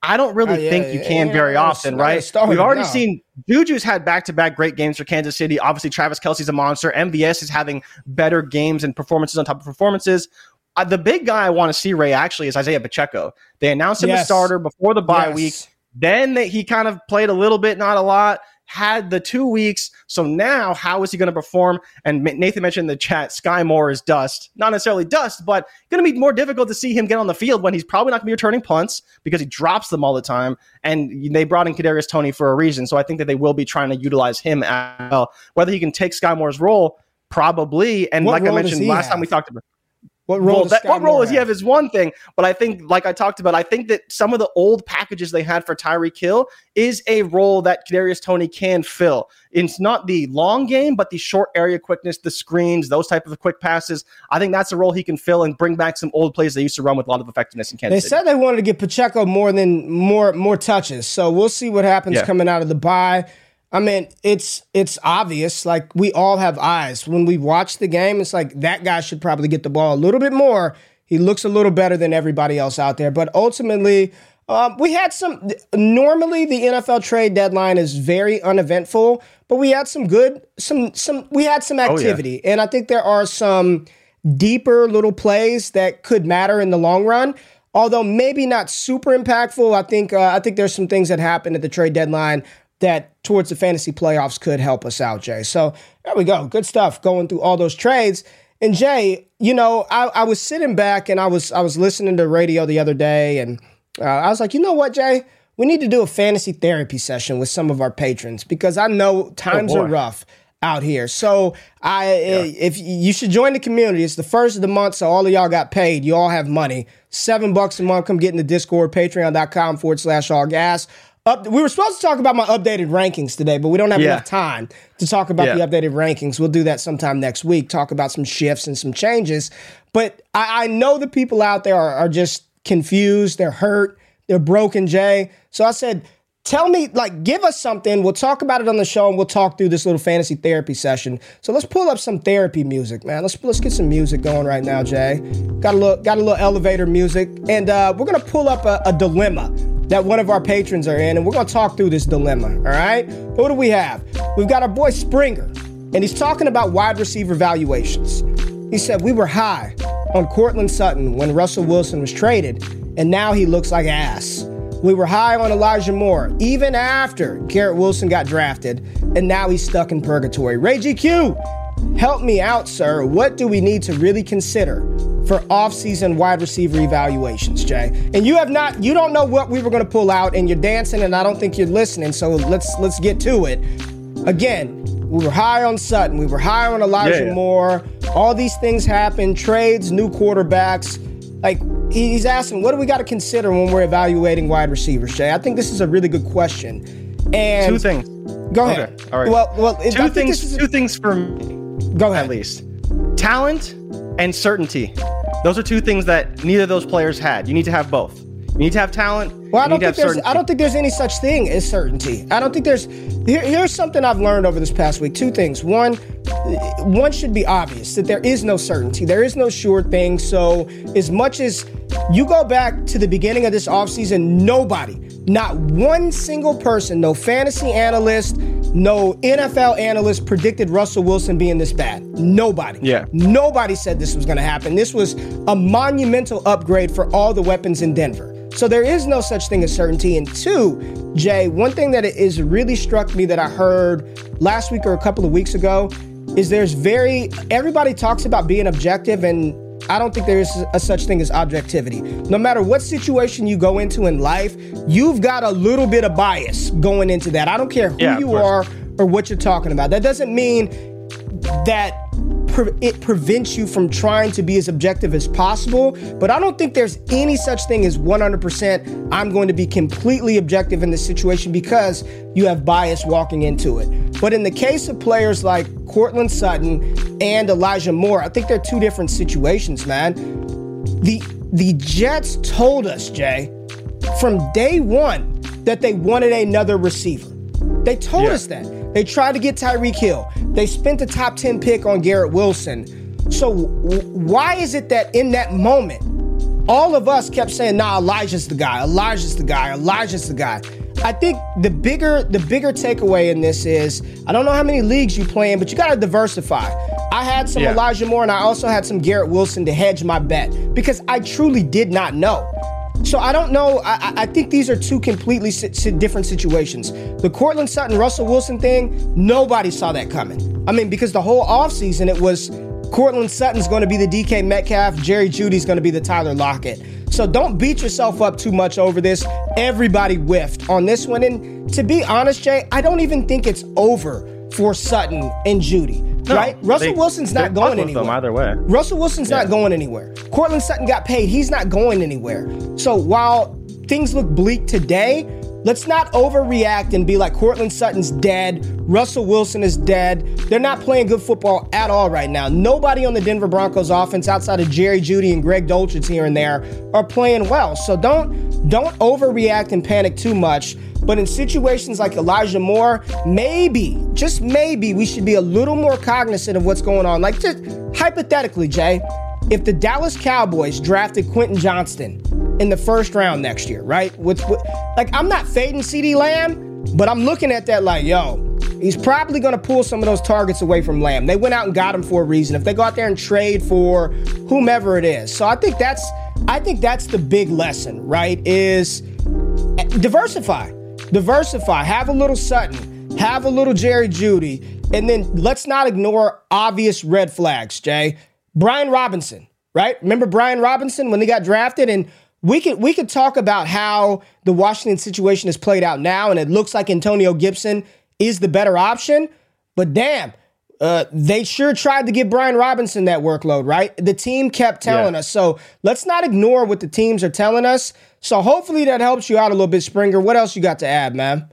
I don't really uh, yeah, think you can yeah, very often, right? We've already seen Juju's had back to back great games for Kansas City. Obviously, Travis Kelce's a monster. MVS is having better games and performances on top of performances. Uh, the big guy I want to see, Ray, actually, is Isaiah Pacheco. They announced him yes. a starter before the bye yes. week. Then they, he kind of played a little bit, not a lot had the two weeks. So now, how is he going to perform? And Nathan mentioned in the chat, Skyy Moore is dust. Not necessarily dust, but going to be more difficult to see him get on the field when he's probably not going to be returning punts because he drops them all the time. And they brought in Kadarius Toney for a reason. So I think that they will be trying to utilize him as well. Whether he can take Skyy Moore's role, probably. And what like I mentioned last have? time we talked about what role, well, that, what role does he have is one thing, but I think, like I talked about, I think that some of the old packages they had for Tyreek Hill is a role that Kadarius Toney can fill. It's not the long game, but the short area quickness, the screens, those type of quick passes. I think that's a role he can fill and bring back some old plays they used to run with a lot of effectiveness in Kansas. They City. said they wanted to get Pacheco more than more more touches, so we'll see what happens yeah. coming out of the bye. I mean, it's it's obvious. Like we all have eyes when we watch the game. It's like that guy should probably get the ball a little bit more. He looks a little better than everybody else out there. But ultimately, um, we had some. Normally, the NFL trade deadline is very uneventful, but we had some good some some. We had some activity, oh, yeah. and I think there are some deeper little plays that could matter in the long run although maybe not super impactful. I think uh, I think there's some things that happened at the trade deadline that towards the fantasy playoffs could help us out, Jay. So there we go. Good stuff going through all those trades. And Jay, you know, I, I was sitting back and I was I was listening to radio the other day, and uh, I was like, you know what, Jay, we need to do a fantasy therapy session with some of our patrons because I know times oh are rough out here. So I, yeah. if you should join the community, it's the first of the month, so all of y'all got paid. You all have money. Seven bucks a month. Come get in the Discord, patreon.com forward slash all gas. Up, we were supposed to talk about my updated rankings today, but we don't have yeah. enough time to talk about yeah. the updated rankings. We'll do that sometime next week, talk about some shifts and some changes. But I, I know the people out there are, are just confused, they're hurt, they're broken, Jay. So I said, tell me, like, give us something. We'll talk about it on the show and we'll talk through this little fantasy therapy session. So let's pull up some therapy music, man. Let's let's get some music going right now, Jay. Got a little got a little elevator music, and uh, we're gonna pull up a, a dilemma that one of our patrons are in, and we're gonna talk through this dilemma. All right, who do we have? We've got our boy Springer, and he's talking about wide receiver valuations. He said we were high on Courtland Sutton when Russell Wilson was traded, and now he looks like ass. We were high on Elijah Moore even after Garrett Wilson got drafted, and now he's stuck in purgatory. Ray GQ, help me out, sir. What do we need to really consider for off-season wide receiver evaluations, Jay? And you have not, you don't know what we were going to pull out, and you're dancing, and I don't think you're listening. So let's let's get to it. Again, we were high on Sutton. We were high on Elijah yeah. Moore. All these things happen trades, new quarterbacks. Like, he's asking, what do we got to consider when we're evaluating wide receivers, Jay? I think this is a really good question. And two things. Go ahead. Okay. All right. Well, well, two things. two things for me. Go ahead. At least talent and certainty. Those are two things that neither of those players had. You need to have both. You need to have talent. Well, I don't think there's. I don't think there's any such thing as certainty. I don't think there's. Here, here's something I've learned over this past week. Two things. One, one should be obvious that there is no certainty. There is no sure thing. So, as much as you go back to the beginning of this offseason, nobody, not one single person, no fantasy analyst, no NFL analyst predicted Russell Wilson being this bad. Nobody. Yeah. Nobody said this was going to happen. This was a monumental upgrade for all the weapons in Denver. So there is no such thing as certainty. And two, Jay, one thing that is really struck me that I heard last week or a couple of weeks ago is there's very everybody talks about being objective and I don't think there is a such thing as objectivity. No matter what situation you go into in life, you've got a little bit of bias going into that. I don't care who yeah, you are or what you're talking about. That doesn't mean that pre- it prevents you from trying to be as objective as possible. But I don't think there's any such thing as 100%. I'm going to be completely objective in this situation because you have bias walking into it. But in the case of players like Courtland Sutton and Elijah Moore, I think they're two different situations, man. The the Jets told us, Jay, from day one that they wanted another receiver. They told yeah. us that. They tried to get Tyreek Hill. They spent the top 10 pick on Garrett Wilson. So why is it that in that moment, all of us kept saying, nah, Elijah's the guy, Elijah's the guy, Elijah's the guy. I think the bigger the bigger takeaway in this is I don't know how many leagues you play in, but you got to diversify. I had some yeah. Elijah Moore and I also had some Garrett Wilson to hedge my bet because I truly did not know. So I don't know. I, I think these are two completely si- si- different situations. The Courtland Sutton Russell Wilson thing, nobody saw that coming. I mean, because the whole offseason it was Courtland Sutton's going to be the DK Metcalf, Jerry Jeudy's going to be the Tyler Lockett. So don't beat yourself up too much over this. Everybody whiffed on this one. And to be honest, Jay, I don't even think it's over for Sutton and Jeudy. No, right? Russell they, Wilson's not going anywhere. either way. Russell Wilson's yeah. not going anywhere. Courtland Sutton got paid. He's not going anywhere. So while things look bleak today, let's not overreact and be like Courtland Sutton's dead. Russell Wilson is dead. They're not playing good football at all right now. Nobody on the Denver Broncos offense outside of Jerry Jeudy and Greg Dulcich here and there are playing well. So don't don't overreact and panic too much. But in situations like Elijah Moore, maybe, just maybe, we should be a little more cognizant of what's going on. Like, just hypothetically, Jay, if the Dallas Cowboys drafted Quentin Johnston in the first round next year, right? With, with like, I'm not fading CeeDee Lamb, but I'm looking at that like, yo, he's probably going to pull some of those targets away from Lamb. They went out and got him for a reason. If they go out there and trade for whomever it is, so I think that's, I think that's the big lesson, right? Is eh, diversify Diversify. Have a little Sutton. Have a little Jerry Jeudy, And then let's not ignore obvious red flags, Jay. Brian Robinson, right? Remember Brian Robinson when they got drafted? And we could we could talk about how the Washington situation has played out now, and it looks like Antonio Gibson is the better option. But damn, uh, they sure tried to give Brian Robinson that workload, right? The team kept telling yeah. us. So let's not ignore what the teams are telling us. So hopefully that helps you out a little bit, Springer. What else you got to add, man?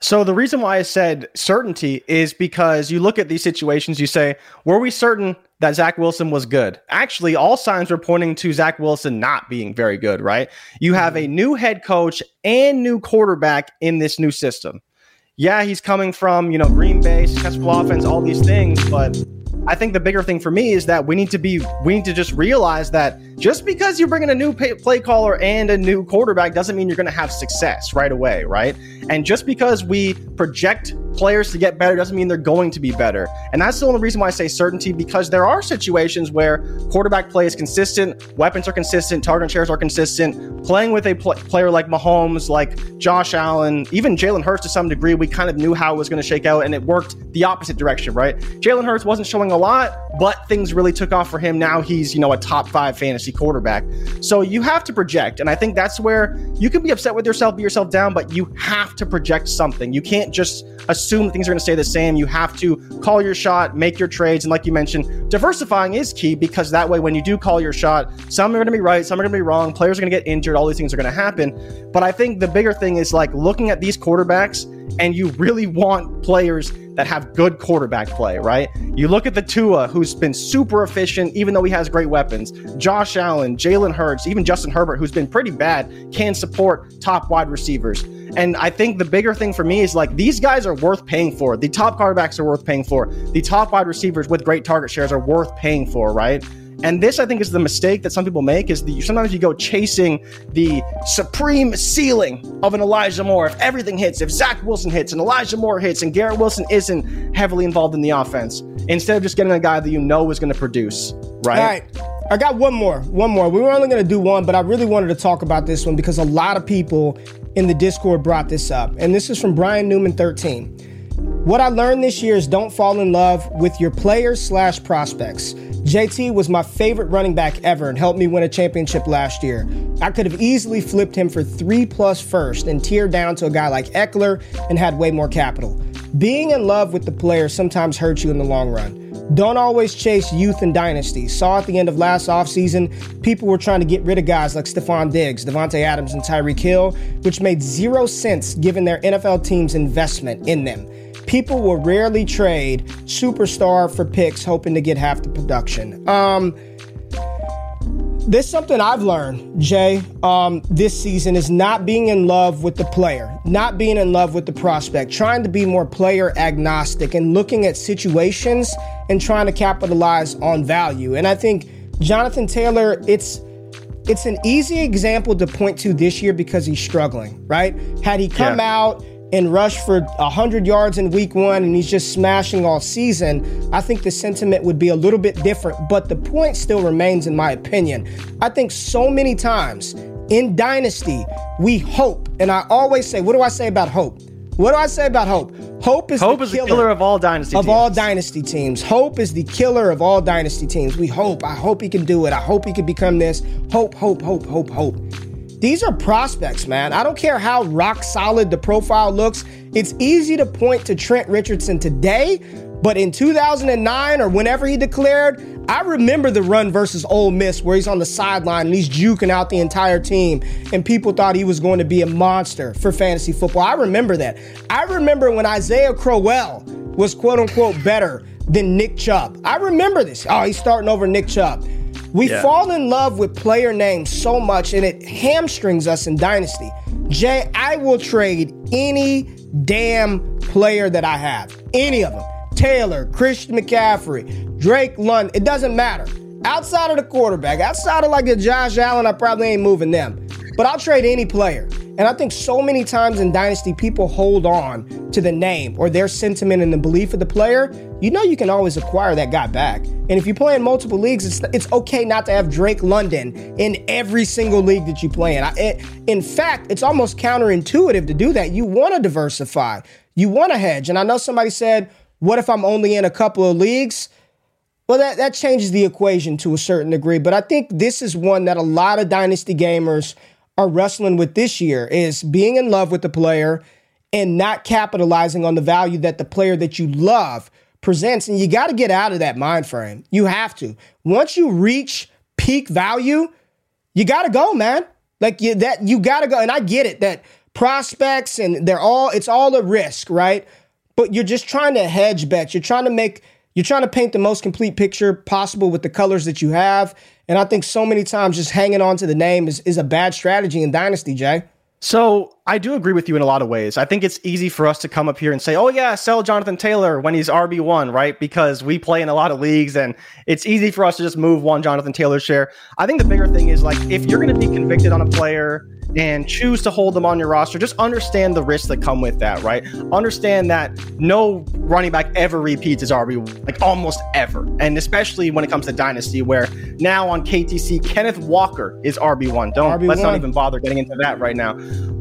So the reason why I said certainty is because you look at these situations, you say, were we certain that Zach Wilson was good? Actually, all signs were pointing to Zach Wilson not being very good, right? You have mm-hmm. a new head coach and new quarterback in this new system yeah, he's coming from, you know, Green Bay, successful offense, all these things. But I think the bigger thing for me is that we need to be, we need to just realize that just because you're bringing a new pay- play caller and a new quarterback doesn't mean you're going to have success right away, right? And just because we project players to get better doesn't mean they're going to be better. And that's the only reason why I say certainty because there are situations where quarterback play is consistent, weapons are consistent, target shares are consistent. Playing with a pl- player like Mahomes, like Josh Allen, even Jalen Hurts to some degree, we kind of knew how it was going to shake out and it worked the opposite direction, right? Jalen Hurts wasn't showing a lot, but things really took off for him. Now he's, you know, a top five fantasy quarterback. So you have to project. And I think that's where you can be upset with yourself, be yourself down, but you have to project something. You can't just assume things are going to stay the same. You have to call your shot, make your trades. And like you mentioned, diversifying is key because that way, when you do call your shot, some are going to be right, some are going to be wrong. Players are going to get injured. All these things are going to happen. But I think the bigger thing is like looking at these quarterbacks and you really want players that have good quarterback play, right? You look at the Tua, who's been super efficient, even though he has great weapons. Josh Allen, Jalen Hurts, even Justin Herbert, who's been pretty bad, can support top wide receivers. And I think the bigger thing for me is like these guys are worth paying for. The top quarterbacks are worth paying for. The top wide receivers with great target shares are worth paying for, right? And this, I think, is the mistake that some people make: is that sometimes you go chasing the supreme ceiling of an Elijah Moore. If everything hits, if Zach Wilson hits, and Elijah Moore hits, and Garrett Wilson isn't heavily involved in the offense, instead of just getting a guy that you know is going to produce, right? All right. I got one more. One more. We were only going to do one, but I really wanted to talk about this one because a lot of people in the Discord brought this up. And this is from Brian Newman 13. What I learned this year is don't fall in love with your players slash prospects. JT was my favorite running back ever and helped me win a championship last year. I could have easily flipped him for three plus first and tiered down to a guy like Ekeler and had way more capital. Being in love with the player sometimes hurts you in the long run. Don't always chase youth and dynasty. Saw at the end of last offseason, people were trying to get rid of guys like Stefon Diggs, Davante Adams, and Tyreek Hill, which made zero sense given their NFL team's investment in them. People will rarely trade superstar for picks hoping to get half the production. Um, this is something I've learned, Jay, um, this season is not being in love with the player, not being in love with the prospect, trying to be more player agnostic and looking at situations and trying to capitalize on value. And I think Jonathan Taylor, it's it's an easy example to point to this year because he's struggling, right? Had he come yeah. out and rush for 100 yards in week one and he's just smashing all season, I think the sentiment would be a little bit different. But the point still remains, in my opinion. I think so many times in Dynasty, we hope. And I always say, what do I say about hope? What do I say about hope? Hope is hope the is killer, the killer of all dynasty of teams. all dynasty teams. Hope is the killer of all dynasty teams. We hope. I hope he can do it. I hope he can become this. Hope, hope, hope, hope, hope. These are prospects, man. I don't care how rock solid the profile looks. It's easy to point to Trent Richardson today, but in 2009 or whenever he declared, I remember the run versus Ole Miss where he's on the sideline and he's juking out the entire team, and people thought he was going to be a monster for fantasy football. I remember that. I remember when Isaiah Crowell was quote unquote better than Nick Chubb. I remember this. Oh, he's starting over Nick Chubb. We yeah. fall in love with player names so much and it hamstrings us in Dynasty. Jay, I will trade any damn player that I have. Any of them. Taylor, Christian McCaffrey, Drake Lund, It doesn't matter. Outside of the quarterback, outside of like a Josh Allen, I probably ain't moving them. But I'll trade any player. And I think so many times in Dynasty, people hold on to the name or their sentiment and the belief of the player. You know, you can always acquire that guy back. And if you play in multiple leagues, it's, it's okay not to have Drake London in every single league that you play in. I, it, in fact, it's almost counterintuitive to do that. You want to diversify, you want to hedge. And I know somebody said, What if I'm only in a couple of leagues? Well, that, that changes the equation to a certain degree. But I think this is one that a lot of Dynasty gamers are wrestling with this year is being in love with the player and not capitalizing on the value that the player that you love presents. And you got to get out of that mind frame. You have to. Once you reach peak value, you got to go, man. Like you, that, you got to go. And I get it that prospects and they're all, it's all a risk, right? But you're just trying to hedge bets. You're trying to make, you're trying to paint the most complete picture possible with the colors that you have. And I think so many times just hanging on to the name is, is a bad strategy in Dynasty, Jay. So I do agree with you in a lot of ways. I think it's easy for us to come up here and say, "Oh yeah, sell Jonathan Taylor when he's RB one," right? Because we play in a lot of leagues, and it's easy for us to just move one Jonathan Taylor share. I think the bigger thing is like if you're going to be convicted on a player and choose to hold them on your roster, just understand the risks that come with that, right? Understand that no running back ever repeats as RB, like almost ever. And especially when it comes to Dynasty, where now on KTC, Kenneth Walker is RB1. Don't RB1. let's not even bother getting into that right now.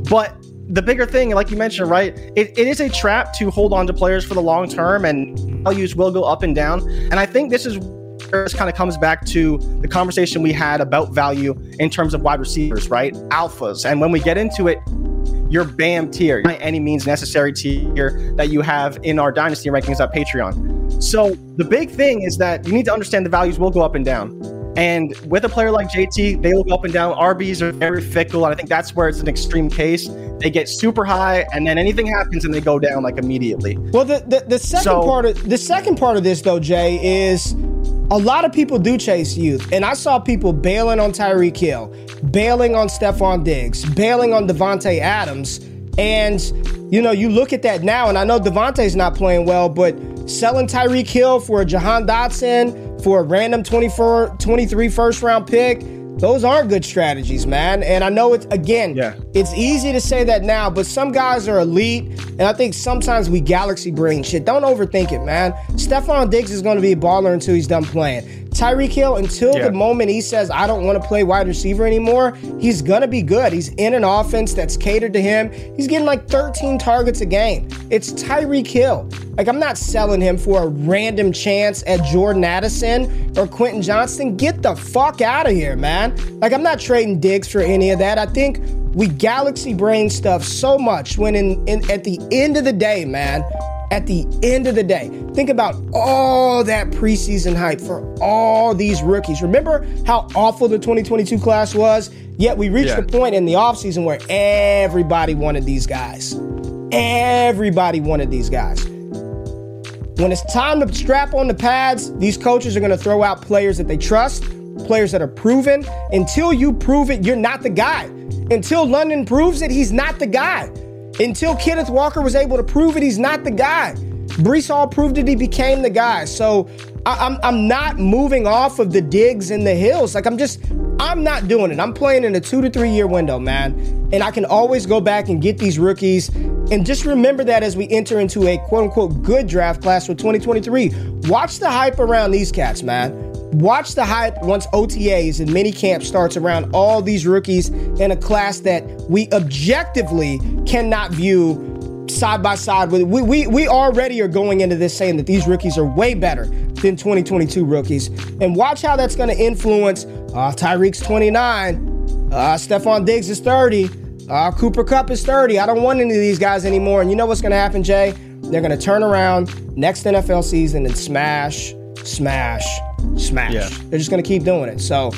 But the bigger thing, like you mentioned, right? It, it is a trap to hold on to players for the long term, and values will go up and down. And I think this is this kind of comes back to the conversation we had about value in terms of wide receivers, right? Alphas. And when we get into it, your BAM tier, by any means necessary tier that you have in our dynasty rankings at Patreon. So the big thing is that you need to understand the values will go up and down. And with a player like JT, they will go up and down. RBs are very fickle. And I think that's where it's an extreme case. They get super high and then anything happens and they go down like immediately. Well, the, the, the second so, part of the second part of this though, Jay, is a lot of people do chase youth, and I saw people bailing on Tyreek Hill, bailing on Stefon Diggs, bailing on Davante Adams, and you know you look at that now, and I know Davante's not playing well, but selling Tyreek Hill for a Jahan Dotson for a random 24, 23 first round pick those aren't good strategies, man. And I know it's again, yeah. it's easy to say that now, but some guys are elite, and I think sometimes we galaxy brain shit. Don't overthink it, man. Stefon Diggs is going to be a baller until he's done playing. Tyreek Hill, until yeah. the moment he says, I don't want to play wide receiver anymore, he's going to be good. He's in an offense that's catered to him. He's getting like 13 targets a game. It's Tyreek Hill. Like, I'm not selling him for a random chance at Jordan Addison or Quentin Johnston. Get the fuck out of here, man. Like, I'm not trading Diggs for any of that. I think we galaxy brain stuff so much when in, in at the end of the day, man, at the end of the day, think about all that preseason hype for all these rookies. Remember how awful the 2022 class was? Yet we reached yeah. the point in the offseason where everybody wanted these guys. Everybody wanted these guys. When it's time to strap on the pads, these coaches are going to throw out players that they trust, players that are proven. Until you prove it, you're not the guy. Until London proves it, he's not the guy. Until Kenneth Walker was able to prove it, he's not the guy. Breece Hall proved it, he became the guy. So I, am I'm, I'm not moving off of the Diggs and the hills. Like I'm just, I'm not doing it. I'm playing in a two to three year window, man. And I can always go back and get these rookies. And just remember that as we enter into a quote unquote good draft class for 2023. Watch the hype around these cats, man. Watch the hype once OTAs and mini camp starts around all these rookies in a class that we objectively cannot view side by side with. We, we we already are going into this saying that these rookies are way better than 2022 rookies. And watch how that's going to influence uh, Tyreek's 29 uh, Stefon Diggs is 30 uh, Cooper Kupp is 30 I don't want any of these guys anymore. And you know what's going to happen Jay? They're going to turn around next NFL season and smash smash smash. Yeah. They're just to keep doing it. So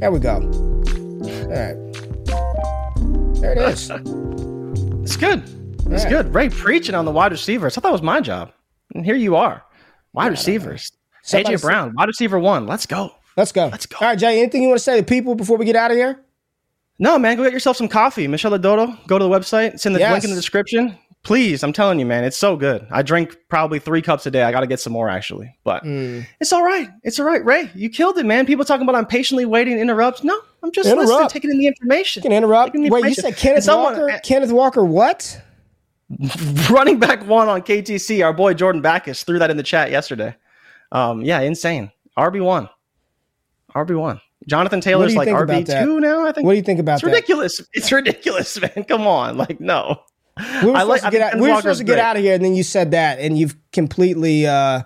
there we go. All right. There it is. it's good. It's right. good. Ray preaching on the wide receivers. I thought it was my job. And here you are. Wide yeah, receivers. AJ Brown, wide receiver one. Let's go. Let's go. Let's go. All right, Jay, anything you want to say to people before we get out of here? No, man. Go get yourself some coffee. Miscela d'Oro. Go to the website. Send the yes. link in the description. Please, I'm telling you, man, it's so good. I drink probably three cups a day. I got to get some more actually, but mm. it's all right. It's all right, Ray. You killed it, man. People talking about I'm patiently waiting. Interrupts. No, I'm just interrupt. listening, taking in the information. You can interrupt. Wait, you said Kenneth someone, Walker? Uh, Kenneth Walker, what? Running back one on KTC. Our boy Jordan Backus threw that in the chat yesterday. Um, yeah, insane. RB one. RB one. Jonathan Taylor's like RB two now. I think. What do you think about it's that? ridiculous. It's ridiculous, man. Come on, like no. We were supposed, like, to, get out, we were supposed to get out of here, and then you said that, and you've completely. Uh,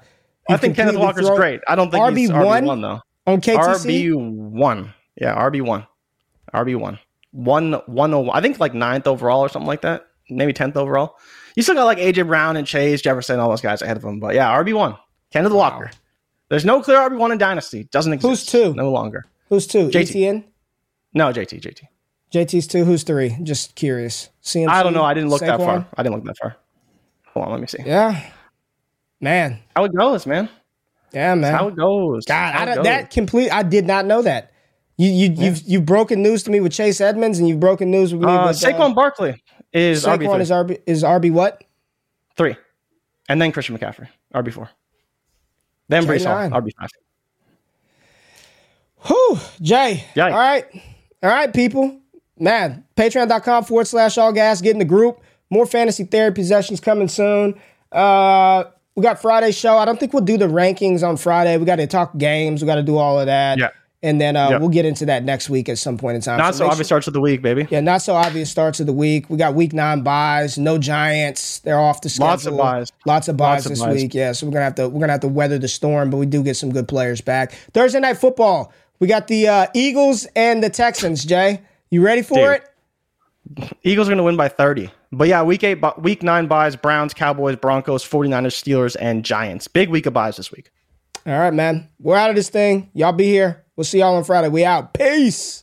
you've I think Kenneth Walker's thrown, great. I don't think RB one RB1 though. On KTC, RB one, yeah, RB one, RB one, one one oh. I think like ninth overall or something like that. Maybe tenth overall. You still got like AJ Brown and Chase Jefferson, all those guys ahead of him. But yeah, RB one, Kenneth wow. Walker. There's no clear RB one in Dynasty. Doesn't exist. Who's two? No longer. Who's two? JT. ETN? No, JT. JT. JT's two. Who's three? Just curious. CMC, I don't know. I didn't look Saquon? that far. I didn't look that far. Hold on. Let me see. Yeah. Man. How it goes, man. Yeah, man. That's how it goes. God, I, goes. that complete. I did not know that. You you yeah. you've you've broken news to me with Chase Edmonds, and you've broken news with me. Uh, with, Saquon uh, Barkley is Saquon RB3. is RB is RB what? Three, and then Christian McCaffrey RB four. Then Breece Hall RB five. Whew, Jay. All right, all right, people. Man, Patreon.com forward slash all gas. Get in the group. More fantasy therapy sessions coming soon. Uh, we got Friday show. I don't think we'll do the rankings on Friday. We got to talk games. We got to do all of that. Yeah. And then uh, yep. we'll get into that next week at some point in time. Not so, so obvious sure. starts of the week, baby. Yeah, not so obvious starts of the week. We got week nine byes. No Giants. They're off the schedule. Lots of byes. Lots of byes Lots this of byes. week. Yeah, so we're gonna have to we're gonna have to weather the storm, but we do get some good players back. Thursday night football. We got the uh, Eagles and the Texans. Jay, you ready for Dude. it? Eagles are gonna win by thirty. But yeah, week eight, week nine byes: Browns, Cowboys, Broncos, 49ers, Steelers, and Giants. Big week of byes this week. All right, man. We're out of this thing. Y'all be here. We'll see y'all on Friday. We out. Peace.